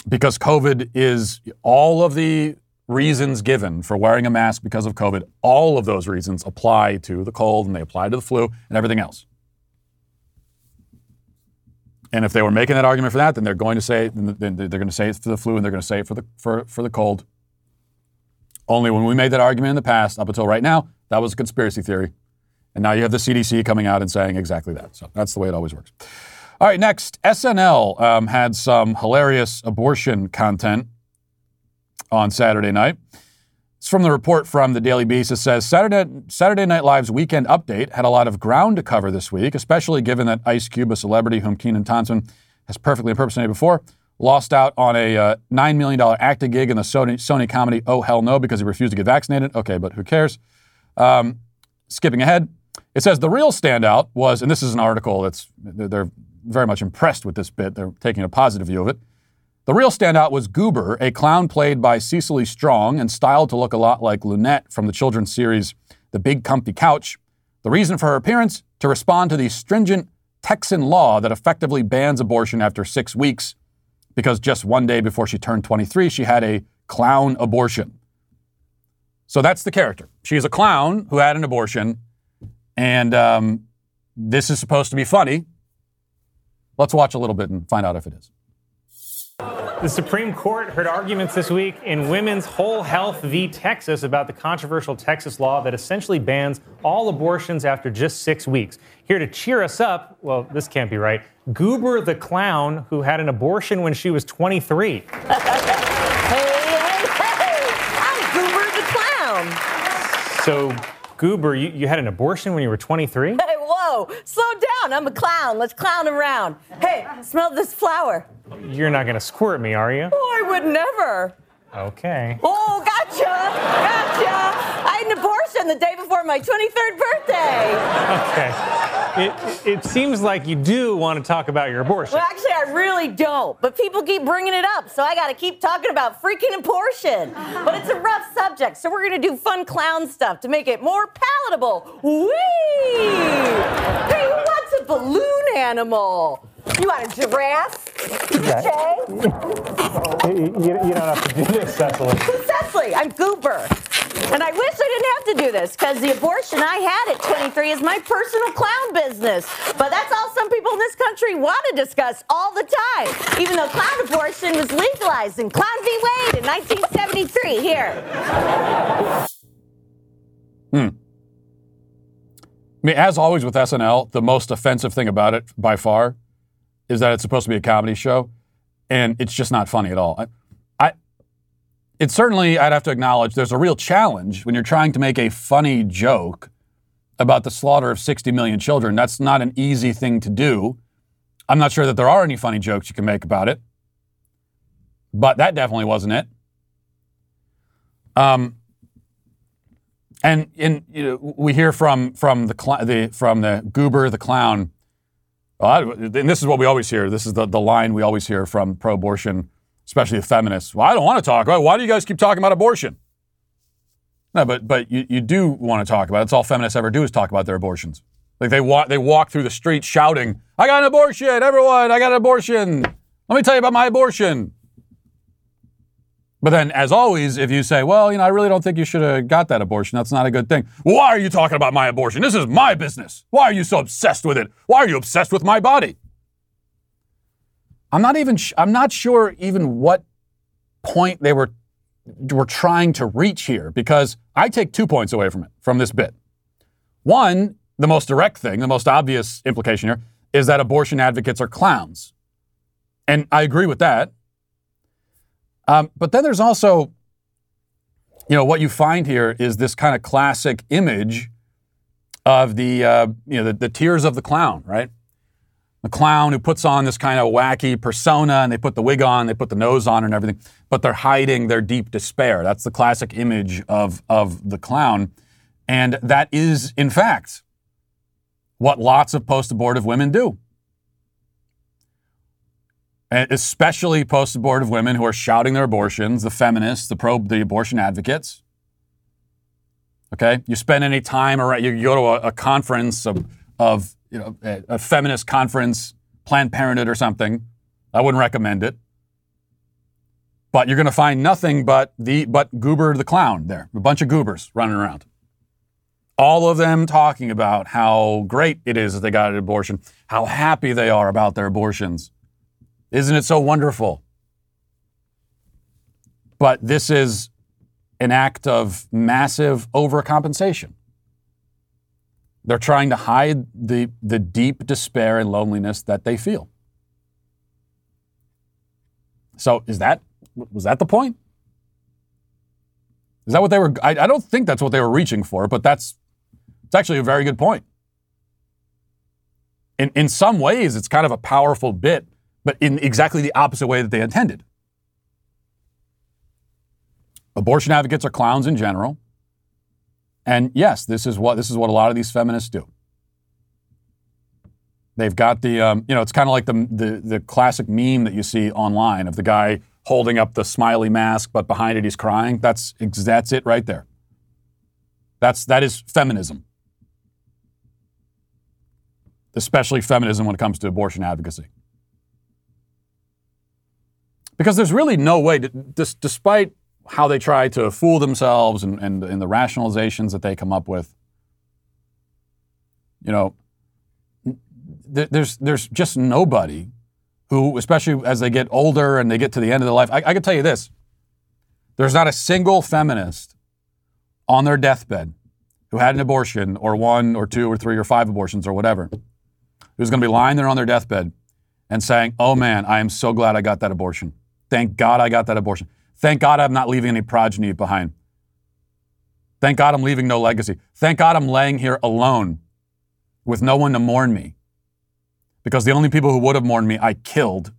because COVID is all of the reasons given for wearing a mask because of COVID, all of those reasons apply to the cold and they apply to the flu and everything else. And if they were making that argument for that, then they're going to say then they're going to say it for the flu and they're going to say it for the for, for the cold. Only when we made that argument in the past, up until right now, that was a conspiracy theory. And now you have the CDC coming out and saying exactly that. So that's the way it always works. All right, next, SNL um, had some hilarious abortion content on Saturday night. It's from the report from the Daily Beast. It says Saturday, Saturday Night Live's weekend update had a lot of ground to cover this week, especially given that Ice Cube, a celebrity whom Kenan Thompson has perfectly impersonated before, lost out on a uh, $9 million acting gig in the Sony, Sony comedy Oh Hell No because he refused to get vaccinated. Okay, but who cares? Um, skipping ahead, it says the real standout was, and this is an article that's, they're very much impressed with this bit. They're taking a positive view of it. The real standout was Goober, a clown played by Cecily Strong and styled to look a lot like Loonette from the children's series The Big Comfy Couch. The reason for her appearance? To respond to the stringent Texan law that effectively bans abortion after six weeks, because just one day before she turned 23, she had a clown abortion. So that's the character. She's a clown who had an abortion, and um, this is supposed to be funny. Let's watch a little bit and find out if it is. The Supreme Court heard arguments this week in Women's Whole Health v. Texas about the controversial Texas law that essentially bans all abortions after just six weeks. Here to cheer us up, well, this can't be right, Goober the clown who had an abortion when she was 23. hey, hey, hey! I'm Goober the clown. So, Goober, you, you had an abortion when you were 23? Hey, whoa, slow down. I'm a clown. Let's clown around. Hey, smell this flower. You're not going to squirt me, are you? Oh, I would never. Okay. Oh, gotcha. Gotcha. I had an abortion the day before my 23rd birthday. Okay. It, it seems like you do want to talk about your abortion. Well, actually, I really don't. But people keep bringing it up, so I got to keep talking about freaking abortion. But it's a rough subject, so we're going to do fun clown stuff to make it more palatable. Whee! Hey, who wants a balloon animal? You want a giraffe? Okay. You, you don't have to do this, Cecily. Cecily, I'm Goober. And I wish I didn't have to do this because the abortion I had at 23 is my personal clown business. But that's all some people in this country want to discuss all the time, even though clown abortion was legalized in Clown v. Wade in 1973. Here. Hmm. I mean, as always with SNL, the most offensive thing about it by far is that it's supposed to be a comedy show, and it's just not funny at all. I, it's certainly I'd have to acknowledge there's a real challenge when you're trying to make a funny joke about the slaughter of 60 million children. That's not an easy thing to do. I'm not sure that there are any funny jokes you can make about it, but that definitely wasn't it. Um, and in you know, we hear from from the, cl- the from the goober the clown well, I, and this is what we always hear. This is the, the line we always hear from pro abortion, especially the feminists. Well, I don't want to talk about it. Why do you guys keep talking about abortion? No, but but you, you do want to talk about it. That's all feminists ever do is talk about their abortions. Like they walk they walk through the streets shouting, I got an abortion, everyone, I got an abortion. Let me tell you about my abortion. But then, as always, if you say, well, you know, I really don't think you should have got that abortion, that's not a good thing. Why are you talking about my abortion? This is my business. Why are you so obsessed with it? Why are you obsessed with my body? I'm not even, sh- I'm not sure even what point they were, were trying to reach here because I take two points away from it, from this bit. One, the most direct thing, the most obvious implication here is that abortion advocates are clowns. And I agree with that. Um, but then there's also, you know, what you find here is this kind of classic image of the uh, you know the, the tears of the clown, right? The clown who puts on this kind of wacky persona and they put the wig on, they put the nose on and everything, but they're hiding their deep despair. That's the classic image of, of the clown. And that is, in fact, what lots of post abortive women do. And especially post abortive women who are shouting their abortions, the feminists, the pro the abortion advocates. Okay? You spend any time around, you go to a, a conference of, of you know, a, a feminist conference, Planned Parenthood or something. I wouldn't recommend it. But you're going to find nothing but the but Goober the clown there, a bunch of goobers running around. All of them talking about how great it is that they got an abortion, how happy they are about their abortions. Isn't it so wonderful? But this is an act of massive overcompensation. They're trying to hide the, the deep despair and loneliness that they feel. So is that was that the point? Is that what they were? I, I don't think that's what they were reaching for, but that's it's actually a very good point. In in some ways, it's kind of a powerful bit, but in exactly the opposite way that they intended. Abortion advocates are clowns in general. And yes, this is what this is what a lot of these feminists do. They've got the um, you know it's kind of like the, the the classic meme that you see online of the guy holding up the smiley mask, but behind it he's crying. That's that's it right there. That's that is feminism, especially feminism when it comes to abortion advocacy. Because there's really no way, to, despite how they try to fool themselves and, and, and the rationalizations that they come up with. You know, th- there's, there's just nobody who, especially as they get older and they get to the end of their life, I, I can tell you this there's not a single feminist on their deathbed who had an abortion or one or two or three or five abortions or whatever who's going to be lying there on their deathbed and saying, Oh man, I am so glad I got that abortion. Thank God I got that abortion. Thank God I'm not leaving any progeny behind. Thank God I'm leaving no legacy. Thank God I'm laying here alone with no one to mourn me. Because the only people who would have mourned me, I killed.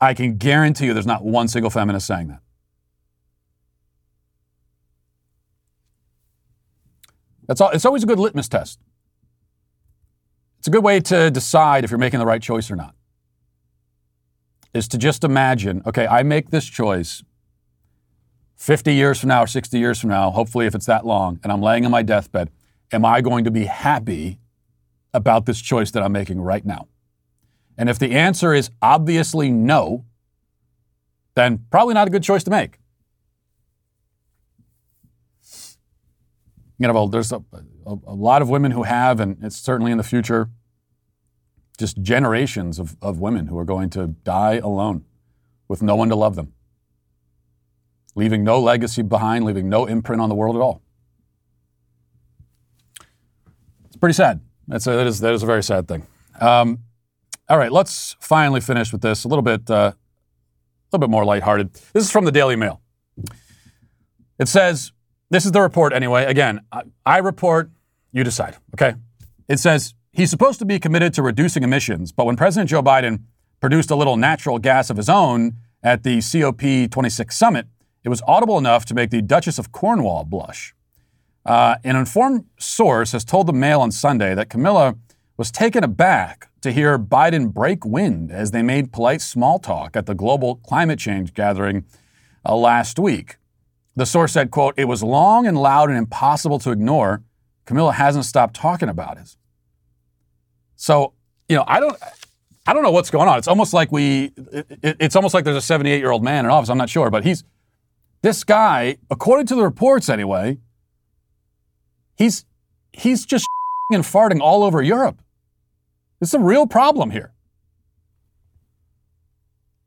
I can guarantee you there's not one single feminist saying that. That's all, it's always a good litmus test. It's a good way to decide if you're making the right choice or not is to just imagine okay, I make this choice 50 years from now or 60 years from now, hopefully, if it's that long, and I'm laying on my deathbed, am I going to be happy about this choice that I'm making right now? And if the answer is obviously no, then probably not a good choice to make. You know, there's a, a, a lot of women who have, and it's certainly in the future, just generations of, of women who are going to die alone with no one to love them, leaving no legacy behind, leaving no imprint on the world at all. It's pretty sad. That's a, that, is, that is a very sad thing. Um, all right, let's finally finish with this a little bit, uh, a little bit more lighthearted. This is from the Daily Mail. It says, this is the report anyway. Again, I, I report, you decide, okay? It says, He's supposed to be committed to reducing emissions, but when President Joe Biden produced a little natural gas of his own at the COP26 summit, it was audible enough to make the Duchess of Cornwall blush. Uh, an informed source has told the Mail on Sunday that Camilla was taken aback to hear Biden break wind as they made polite small talk at the global climate change gathering uh, last week. The source said, quote, it was long and loud and impossible to ignore. Camilla hasn't stopped talking about it. So, you know, I don't. I don't know what's going on. It's almost like we. It, it's almost like there's a 78 year old man in office. I'm not sure, but he's this guy, according to the reports anyway. He's he's just and farting all over Europe. It's a real problem here,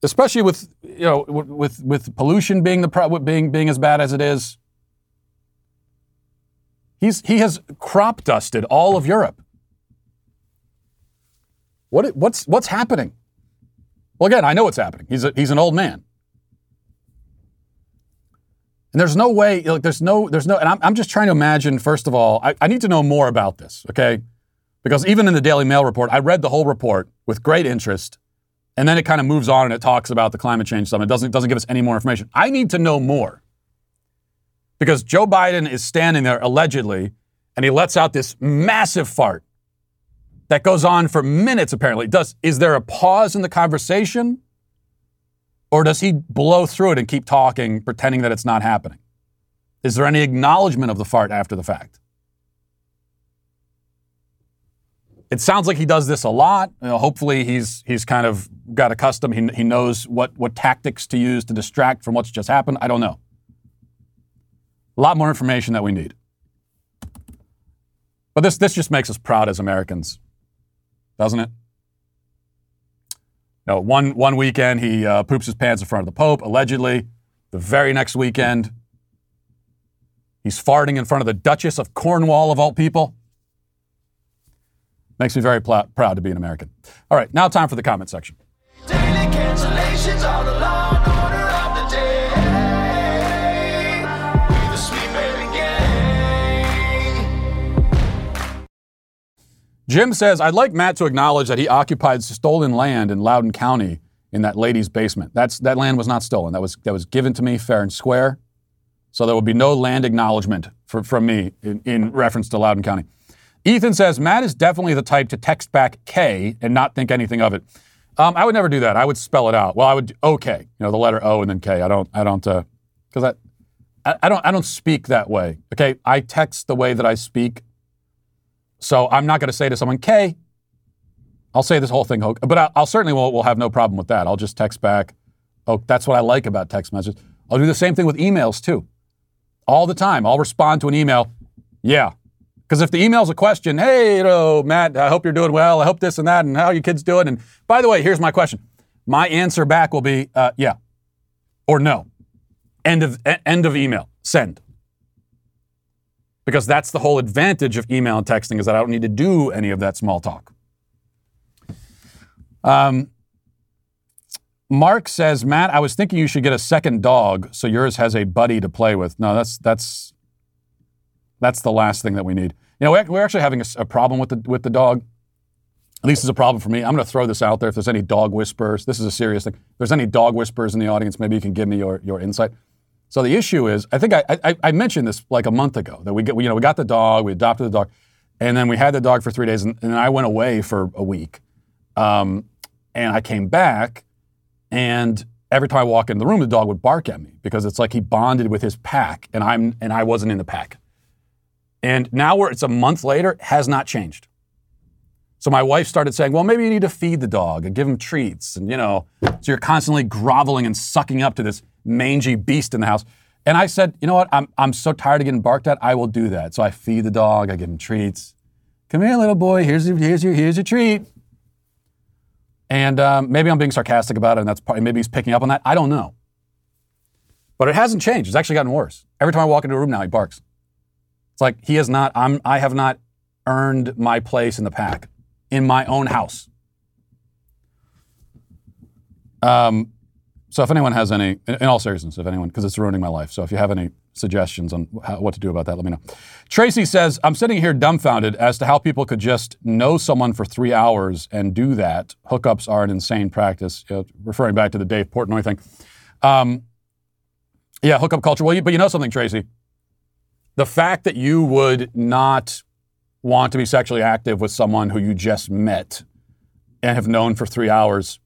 especially with you know with with pollution being the being being as bad as it is. He's he has crop dusted all of Europe. What, what's, what's happening? Well, again, I know what's happening. He's, a, he's an old man. And there's no way, like, there's no, there's no, and I'm, I'm just trying to imagine, first of all, I, I need to know more about this, okay? Because even in the Daily Mail report, I read the whole report with great interest, and then it kind of moves on and it talks about the climate change summit. It doesn't, doesn't give us any more information. I need to know more. Because Joe Biden is standing there allegedly, and he lets out this massive fart that goes on for minutes, apparently. Does is there a pause in the conversation? Or does he blow through it and keep talking, pretending that it's not happening? Is there any acknowledgement of the fart after the fact? It sounds like he does this a lot. You know, hopefully, he's he's kind of got accustomed. He, he knows what what tactics to use to distract from what's just happened. I don't know. A lot more information that we need. But this this just makes us proud as Americans, doesn't it? No, one one weekend he uh, poops his pants in front of the Pope, allegedly. The very next weekend, he's farting in front of the Duchess of Cornwall, of all people. Makes me very pl- proud to be an American. All right, now time for the comment section. Jim says, I'd like Matt to acknowledge that he occupied stolen land in Loudoun County in that lady's basement. That's, that land was not stolen. That was, that was given to me fair and square. So there will be no land acknowledgement for, from me in, in reference to Loudoun County. Ethan says, Matt is definitely the type to text back K and not think anything of it. Um, I would never do that. I would spell it out. Well, I would okay, you know, the letter O and then K. I don't, I don't, because uh, I, I don't, I don't speak that way. Okay, I text the way that I speak. So I'm not going to say to someone, K, I'll say this whole thing, but I, will certainly will, will have no problem with that. I'll just text back, oh, that's what I like about text messages. I'll do the same thing with emails too. All the time. I'll respond to an email, yeah. Because if the email's a question, hey, you know, Matt, I hope you're doing well. I hope this and that, and how are your kids doing? And by the way, here's my question. My answer back will be, uh, yeah, or no. End of end of email. Send because that's the whole advantage of email and texting is that I don't need to do any of that small talk. Um, Mark says, Matt, I was thinking you should get a second dog so yours has a buddy to play with. No, that's that's that's the last thing that we need. You know, we're actually having a, a problem with the with the dog. At least it's a problem for me. I'm going to throw this out there. If there's any dog whisperers, this is a serious thing. If there's any dog whisperers in the audience, maybe you can give me your, your insight. So the issue is, I think I, I, I, mentioned this like a month ago that we get, you know, we got the dog, we adopted the dog, and then we had the dog for three days, and, and I went away for a week, um, and I came back, and every time I walk in the room, the dog would bark at me because it's like he bonded with his pack, and I'm and I wasn't in the pack. And now we're it's a month later, has not changed. So my wife started saying, "Well, maybe you need to feed the dog and give him treats, and you know, so you're constantly groveling and sucking up to this." Mangy beast in the house. And I said, you know what? I'm, I'm so tired of getting barked at. I will do that. So I feed the dog. I give him treats. Come here, little boy. Here's your, here's your, here's your treat. And um, maybe I'm being sarcastic about it, and that's probably, maybe he's picking up on that. I don't know. But it hasn't changed. It's actually gotten worse. Every time I walk into a room now, he barks. It's like he has not. I'm. I have not earned my place in the pack in my own house. Um, so if anyone has any, in all seriousness, if anyone, because it's ruining my life. So if you have any suggestions on how, what to do about that, let me know. Tracy says, I'm sitting here dumbfounded as to how people could just know someone for three hours and do that. Hookups are an insane practice. You know, referring back to the Dave Portnoy thing. Um, yeah, hookup culture. Well, you, but you know something, Tracy? The fact that you would not want to be sexually active with someone who you just met and have known for three hours,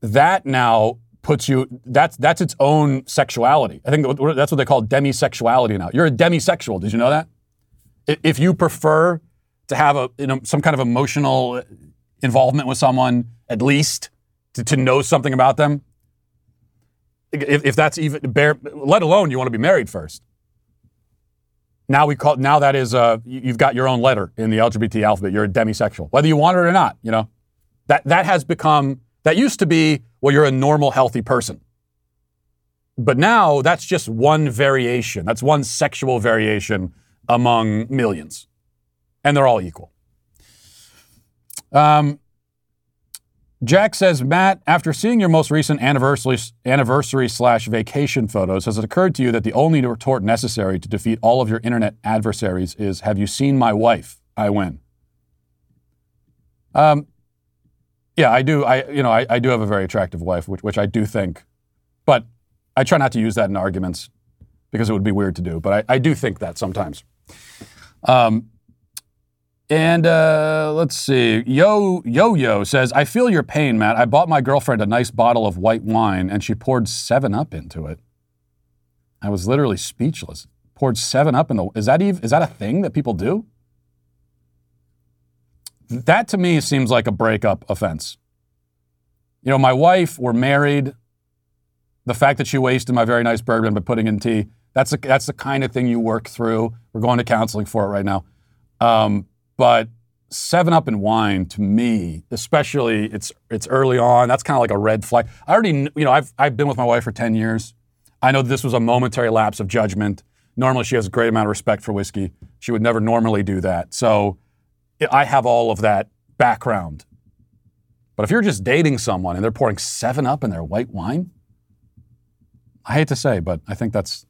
that now puts you that's that's its own sexuality. I think that's what they call demisexuality now. You're a demisexual. Did you know that? If you prefer to have a you know some kind of emotional involvement with someone, at least to, to know something about them, if, if that's even bare, let alone you want to be married first. Now we call now that is uh, you've got your own letter in the LGBT alphabet. You're a demisexual, whether you want it or not. You know that that has become that used to be, well, you're a normal, healthy person. But now that's just one variation. That's one sexual variation among millions. And they're all equal. Um, Jack says, Matt, after seeing your most recent anniversary anniversary slash vacation photos, has it occurred to you that the only retort necessary to defeat all of your internet adversaries is, "Have you seen my wife? I win." Um, yeah, I do. I you know I, I do have a very attractive wife, which which I do think, but I try not to use that in arguments because it would be weird to do. But I, I do think that sometimes. Um, and uh, let's see. Yo Yo Yo says, I feel your pain, Matt. I bought my girlfriend a nice bottle of white wine and she poured 7 Up into it. I was literally speechless. Poured 7 Up in the. Is that, even, is that a thing that people do? That to me seems like a breakup offense. You know, my wife, we're married. The fact that she wasted my very nice bourbon by putting in tea, that's, a, that's the kind of thing you work through. We're going to counseling for it right now. Um, but Seven Up and wine, to me, especially it's it's early on. That's kind of like a red flag. I already, you know, I've I've been with my wife for ten years. I know this was a momentary lapse of judgment. Normally, she has a great amount of respect for whiskey. She would never normally do that. So, I have all of that background. But if you're just dating someone and they're pouring Seven Up in their white wine, I hate to say, but I think that's,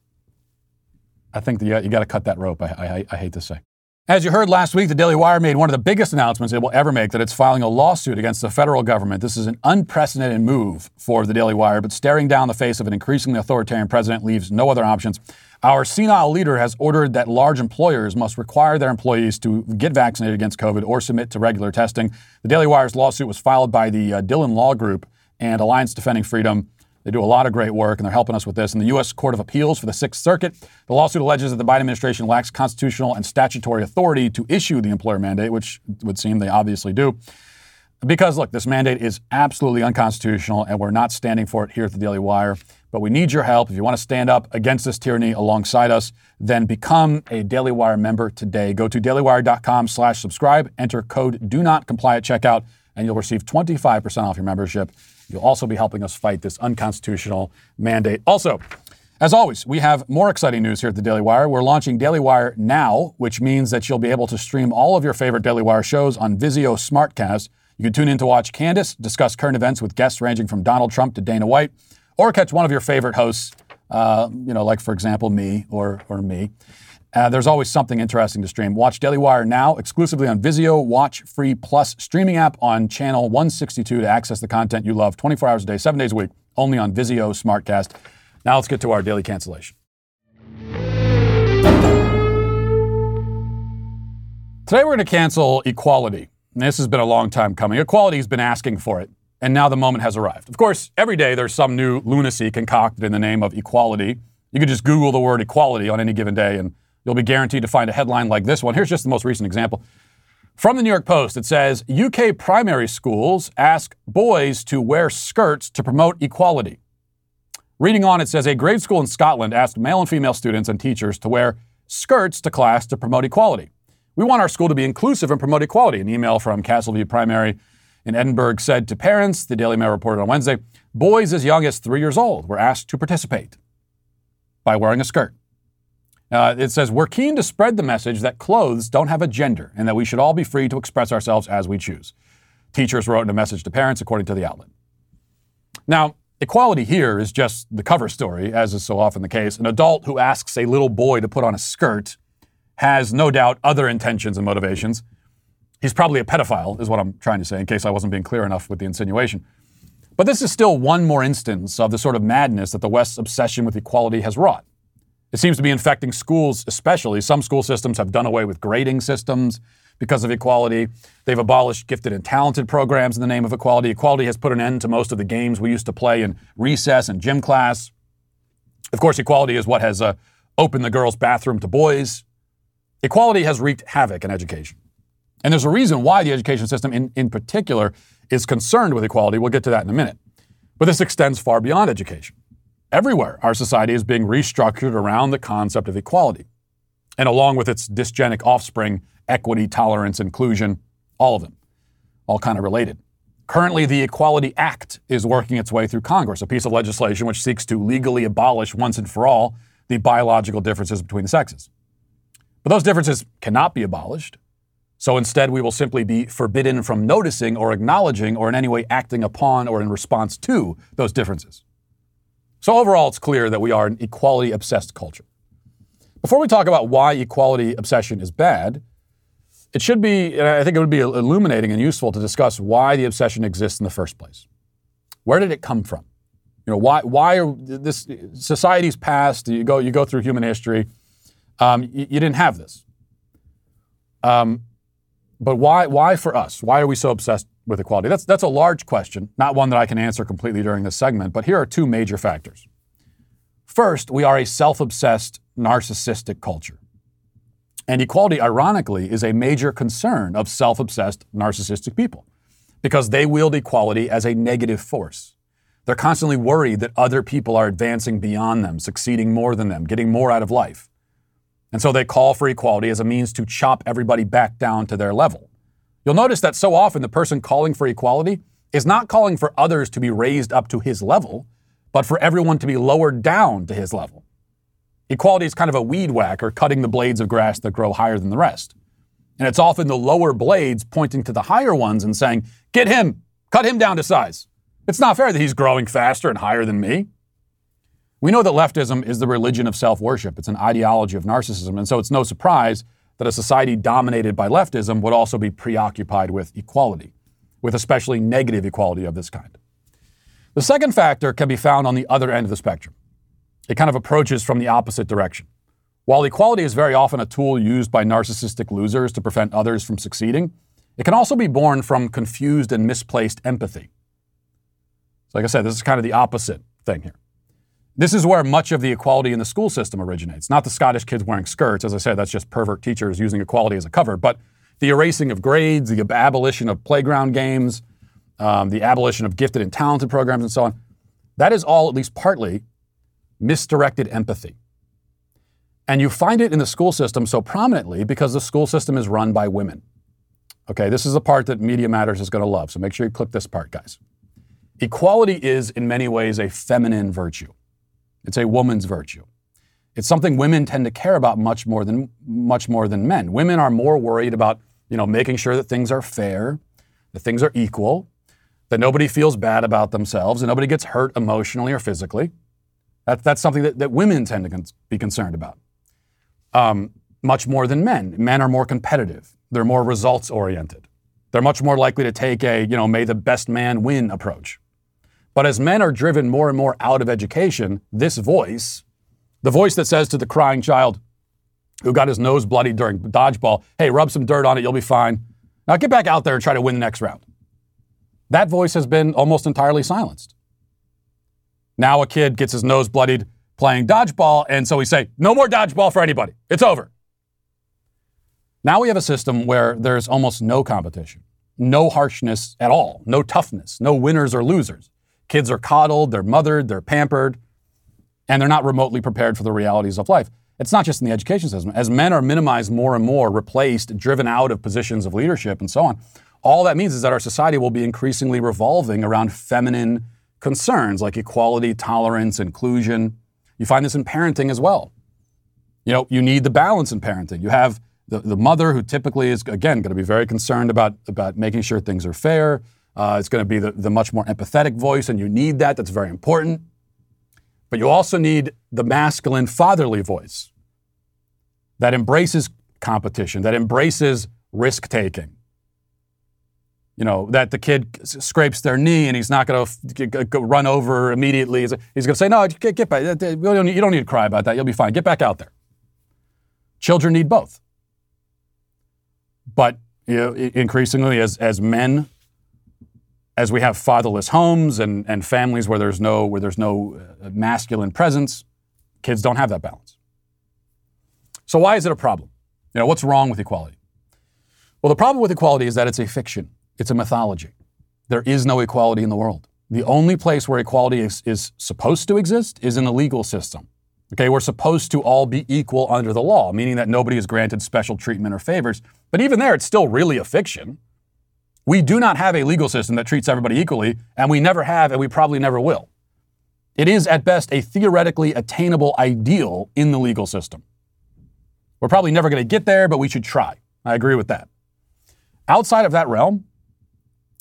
I think that you, you got to cut that rope. I, I, I hate to say. As you heard last week, the Daily Wire made one of the biggest announcements it will ever make that it's filing a lawsuit against the federal government. This is an unprecedented move for the Daily Wire, but staring down the face of an increasingly authoritarian president leaves no other options. Our senile leader has ordered that large employers must require their employees to get vaccinated against COVID or submit to regular testing. The Daily Wire's lawsuit was filed by the uh, Dhillon Law Group and Alliance Defending Freedom. They do a lot of great work, and they're helping us with this. In the U.S. Court of Appeals for the Sixth Circuit, the lawsuit alleges that the Biden administration lacks constitutional and statutory authority to issue the employer mandate, which would seem they obviously do. Because, look, this mandate is absolutely unconstitutional, and we're not standing for it here at the Daily Wire. But we need your help. If you want to stand up against this tyranny alongside us, then become a Daily Wire member today. Go to dailywire.com slash subscribe, enter code do not comply at checkout, and you'll receive 25% off your membership. You'll also be helping us fight this unconstitutional mandate. Also, as always, we have more exciting news here at the Daily Wire. We're launching Daily Wire now, which means that you'll be able to stream all of your favorite Daily Wire shows on Vizio Smartcast. You can tune in to watch Candace discuss current events with guests ranging from Donald Trump to Dana White, or catch one of your favorite hosts, uh, you know, like for example me or or me. Uh, there's always something interesting to stream. Watch Daily Wire now exclusively on Vizio Watch Free Plus streaming app on channel 162 to access the content you love 24 hours a day, seven days a week, only on Vizio Smartcast. Now let's get to our daily cancellation. Today we're going to cancel equality. This has been a long time coming. Equality has been asking for it, and now the moment has arrived. Of course, every day there's some new lunacy concocted in the name of equality. You could just Google the word equality on any given day and You'll be guaranteed to find a headline like this one. Here's just the most recent example. From the New York Post, it says UK primary schools ask boys to wear skirts to promote equality. Reading on, it says a grade school in Scotland asked male and female students and teachers to wear skirts to class to promote equality. We want our school to be inclusive and promote equality. An email from Castleview Primary in Edinburgh said to parents, the Daily Mail reported on Wednesday, boys as young as three years old were asked to participate by wearing a skirt. Uh, it says, We're keen to spread the message that clothes don't have a gender and that we should all be free to express ourselves as we choose. Teachers wrote in a message to parents, according to the outlet. Now, equality here is just the cover story, as is so often the case. An adult who asks a little boy to put on a skirt has no doubt other intentions and motivations. He's probably a pedophile, is what I'm trying to say, in case I wasn't being clear enough with the insinuation. But this is still one more instance of the sort of madness that the West's obsession with equality has wrought. It seems to be infecting schools, especially. Some school systems have done away with grading systems because of equality. They've abolished gifted and talented programs in the name of equality. Equality has put an end to most of the games we used to play in recess and gym class. Of course, equality is what has uh, opened the girls' bathroom to boys. Equality has wreaked havoc in education. And there's a reason why the education system, in, in particular, is concerned with equality. We'll get to that in a minute. But this extends far beyond education. Everywhere, our society is being restructured around the concept of equality. And along with its dysgenic offspring, equity, tolerance, inclusion, all of them, all kind of related. Currently, the Equality Act is working its way through Congress, a piece of legislation which seeks to legally abolish once and for all the biological differences between the sexes. But those differences cannot be abolished. So instead, we will simply be forbidden from noticing or acknowledging or in any way acting upon or in response to those differences. So overall, it's clear that we are an equality obsessed culture. Before we talk about why equality obsession is bad, it should be, and I think it would be illuminating and useful to discuss why the obsession exists in the first place. Where did it come from? You know, why, why are this society's past, you go, you go through human history, um, you, you, didn't have this. Um, but why, why for us? Why are we so obsessed with equality? That's, that's a large question, not one that I can answer completely during this segment, but here are two major factors. First, we are a self obsessed, narcissistic culture. And equality, ironically, is a major concern of self obsessed, narcissistic people because they wield equality as a negative force. They're constantly worried that other people are advancing beyond them, succeeding more than them, getting more out of life. And so they call for equality as a means to chop everybody back down to their level. You'll notice that so often the person calling for equality is not calling for others to be raised up to his level, but for everyone to be lowered down to his level. Equality is kind of a weed whacker cutting the blades of grass that grow higher than the rest. And it's often the lower blades pointing to the higher ones and saying, Get him, cut him down to size. It's not fair that he's growing faster and higher than me. We know that leftism is the religion of self worship. It's an ideology of narcissism. And so it's no surprise that a society dominated by leftism would also be preoccupied with equality, with especially negative equality of this kind. The second factor can be found on the other end of the spectrum. It kind of approaches from the opposite direction. While equality is very often a tool used by narcissistic losers to prevent others from succeeding, it can also be born from confused and misplaced empathy. So like I said, this is kind of the opposite thing here. This is where much of the equality in the school system originates. Not the Scottish kids wearing skirts. As I said, that's just pervert teachers using equality as a cover. But the erasing of grades, the abolition of playground games, um, the abolition of gifted and talented programs, and so on. That is all, at least partly, misdirected empathy. And you find it in the school system so prominently because the school system is run by women. Okay, this is the part that Media Matters is going to love. So make sure you click this part, guys. Equality is, in many ways, a feminine virtue. It's a woman's virtue. It's something women tend to care about much more than much more than men. Women are more worried about, you know, making sure that things are fair, that things are equal, that nobody feels bad about themselves, and nobody gets hurt emotionally or physically. That, that's something that, that women tend to be concerned about. Um, much more than men. Men are more competitive. They're more results oriented. They're much more likely to take a, you know, may the best man win approach. But as men are driven more and more out of education, this voice, the voice that says to the crying child who got his nose bloody during dodgeball, hey, rub some dirt on it, you'll be fine. Now get back out there and try to win the next round. That voice has been almost entirely silenced. Now a kid gets his nose bloodied playing dodgeball, and so we say, no more dodgeball for anybody. It's over. Now we have a system where there's almost no competition, no harshness at all, no toughness, no winners or losers. Kids are coddled, they're mothered, they're pampered, and they're not remotely prepared for the realities of life. It's not just in the education system. As men are minimized more and more, replaced, driven out of positions of leadership, and so on, all that means is that our society will be increasingly revolving around feminine concerns like equality, tolerance, inclusion. You find this in parenting as well. You know, you need the balance in parenting. You have the, the mother who typically is, again, going to be very concerned about, about making sure things are fair, uh, it's going to be the, the much more empathetic voice, and you need that. That's very important. But you also need the masculine fatherly voice that embraces competition, that embraces risk taking. You know, that the kid scrapes their knee and he's not going to run over immediately. He's going to say, No, get, get back. You don't, need, you don't need to cry about that. You'll be fine. Get back out there. Children need both. But you know, increasingly, as, as men as we have fatherless homes and, and families where there's no where there's no uh, masculine presence, kids don't have that balance. So why is it a problem? You know, what's wrong with equality? Well, the problem with equality is that it's a fiction. It's a mythology. There is no equality in the world. The only place where equality is, is supposed to exist is in the legal system. Okay, we're supposed to all be equal under the law, meaning that nobody is granted special treatment or favors. But even there, it's still really a fiction. We do not have a legal system that treats everybody equally, and we never have, and we probably never will. It is at best a theoretically attainable ideal in the legal system. We're probably never going to get there, but we should try. I agree with that. Outside of that realm,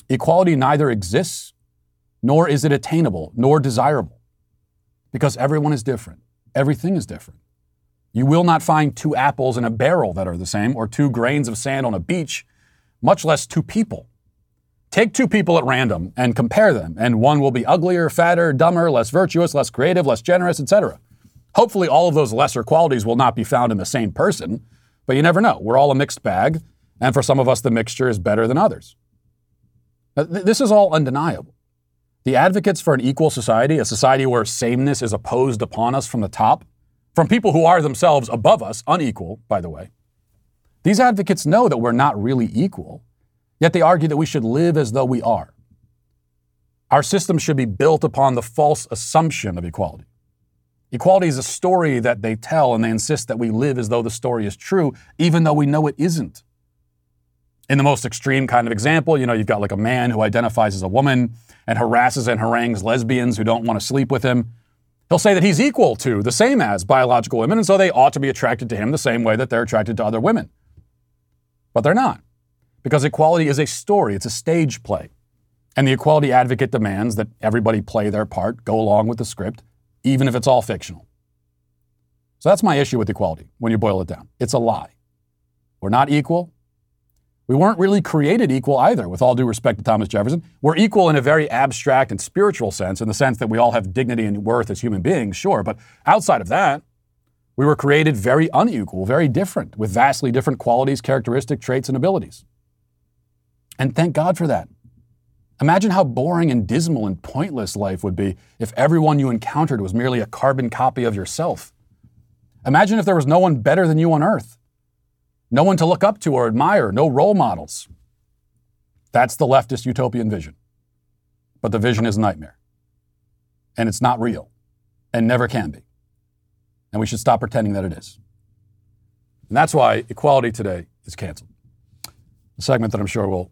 equality neither exists nor is it attainable nor desirable because everyone is different. Everything is different. You will not find two apples in a barrel that are the same or two grains of sand on a beach, much less two people. Take two people at random and compare them, and one will be uglier, fatter, dumber, less virtuous, less creative, less generous, etc. Hopefully, all of those lesser qualities will not be found in the same person, but you never know. We're all a mixed bag, and for some of us, the mixture is better than others. This is all undeniable. The advocates for an equal society, a society where sameness is opposed upon us from the top, from people who are themselves above us, unequal, by the way, these advocates know that we're not really equal, yet they argue that we should live as though we are. Our system should be built upon the false assumption of equality. Equality is a story that they tell, and they insist that we live as though the story is true, even though we know it isn't. In the most extreme kind of example, you know, you've got like a man who identifies as a woman and harasses and harangues lesbians who don't want to sleep with him. He'll say that he's equal to, the same as biological women, and so they ought to be attracted to him the same way that they're attracted to other women. But they're not, because equality is a story, it's a stage play. And the equality advocate demands that everybody play their part, go along with the script, even if it's all fictional. So that's my issue with equality when you boil it down. It's a lie. We're not equal. We weren't really created equal either, with all due respect to Thomas Jefferson. We're equal in a very abstract and spiritual sense, in the sense that we all have dignity and worth as human beings, sure. But outside of that, we were created very unequal, very different, with vastly different qualities, characteristic traits, and abilities. And thank God for that. Imagine how boring and dismal and pointless life would be if everyone you encountered was merely a carbon copy of yourself. Imagine if there was no one better than you on earth, no one to look up to or admire, no role models. That's the leftist utopian vision. But the vision is a nightmare. And it's not real, and never can be. And we should stop pretending that it is. And that's why Equality Today is canceled. A segment that I'm sure will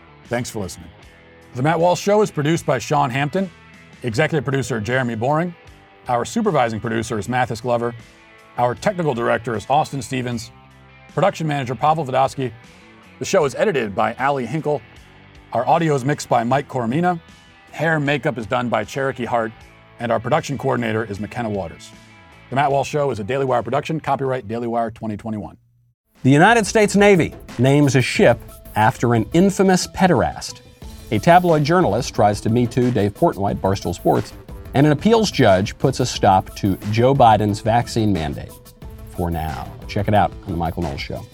Thanks for listening. The Matt Walsh Show is produced by Sean Hampton, executive producer Jeremy Boring. Our supervising producer is Mathis Glover. Our technical director is Austin Stevens. Production manager Pavel Vodosky. The show is edited by Ali Hinkle. Our audio is mixed by Mike Coromina. Hair and makeup is done by Cherokee Hart. And our production coordinator is McKenna Waters. The Matt Walsh Show is a Daily Wire production, copyright Daily Wire 2021. The United States Navy names a ship after an infamous pederast. A tabloid journalist tries to Me Too Dave Portnoy at Barstool Sports, and an appeals judge puts a stop to Joe Biden's vaccine mandate. For now. Check it out on The Michael Knowles Show.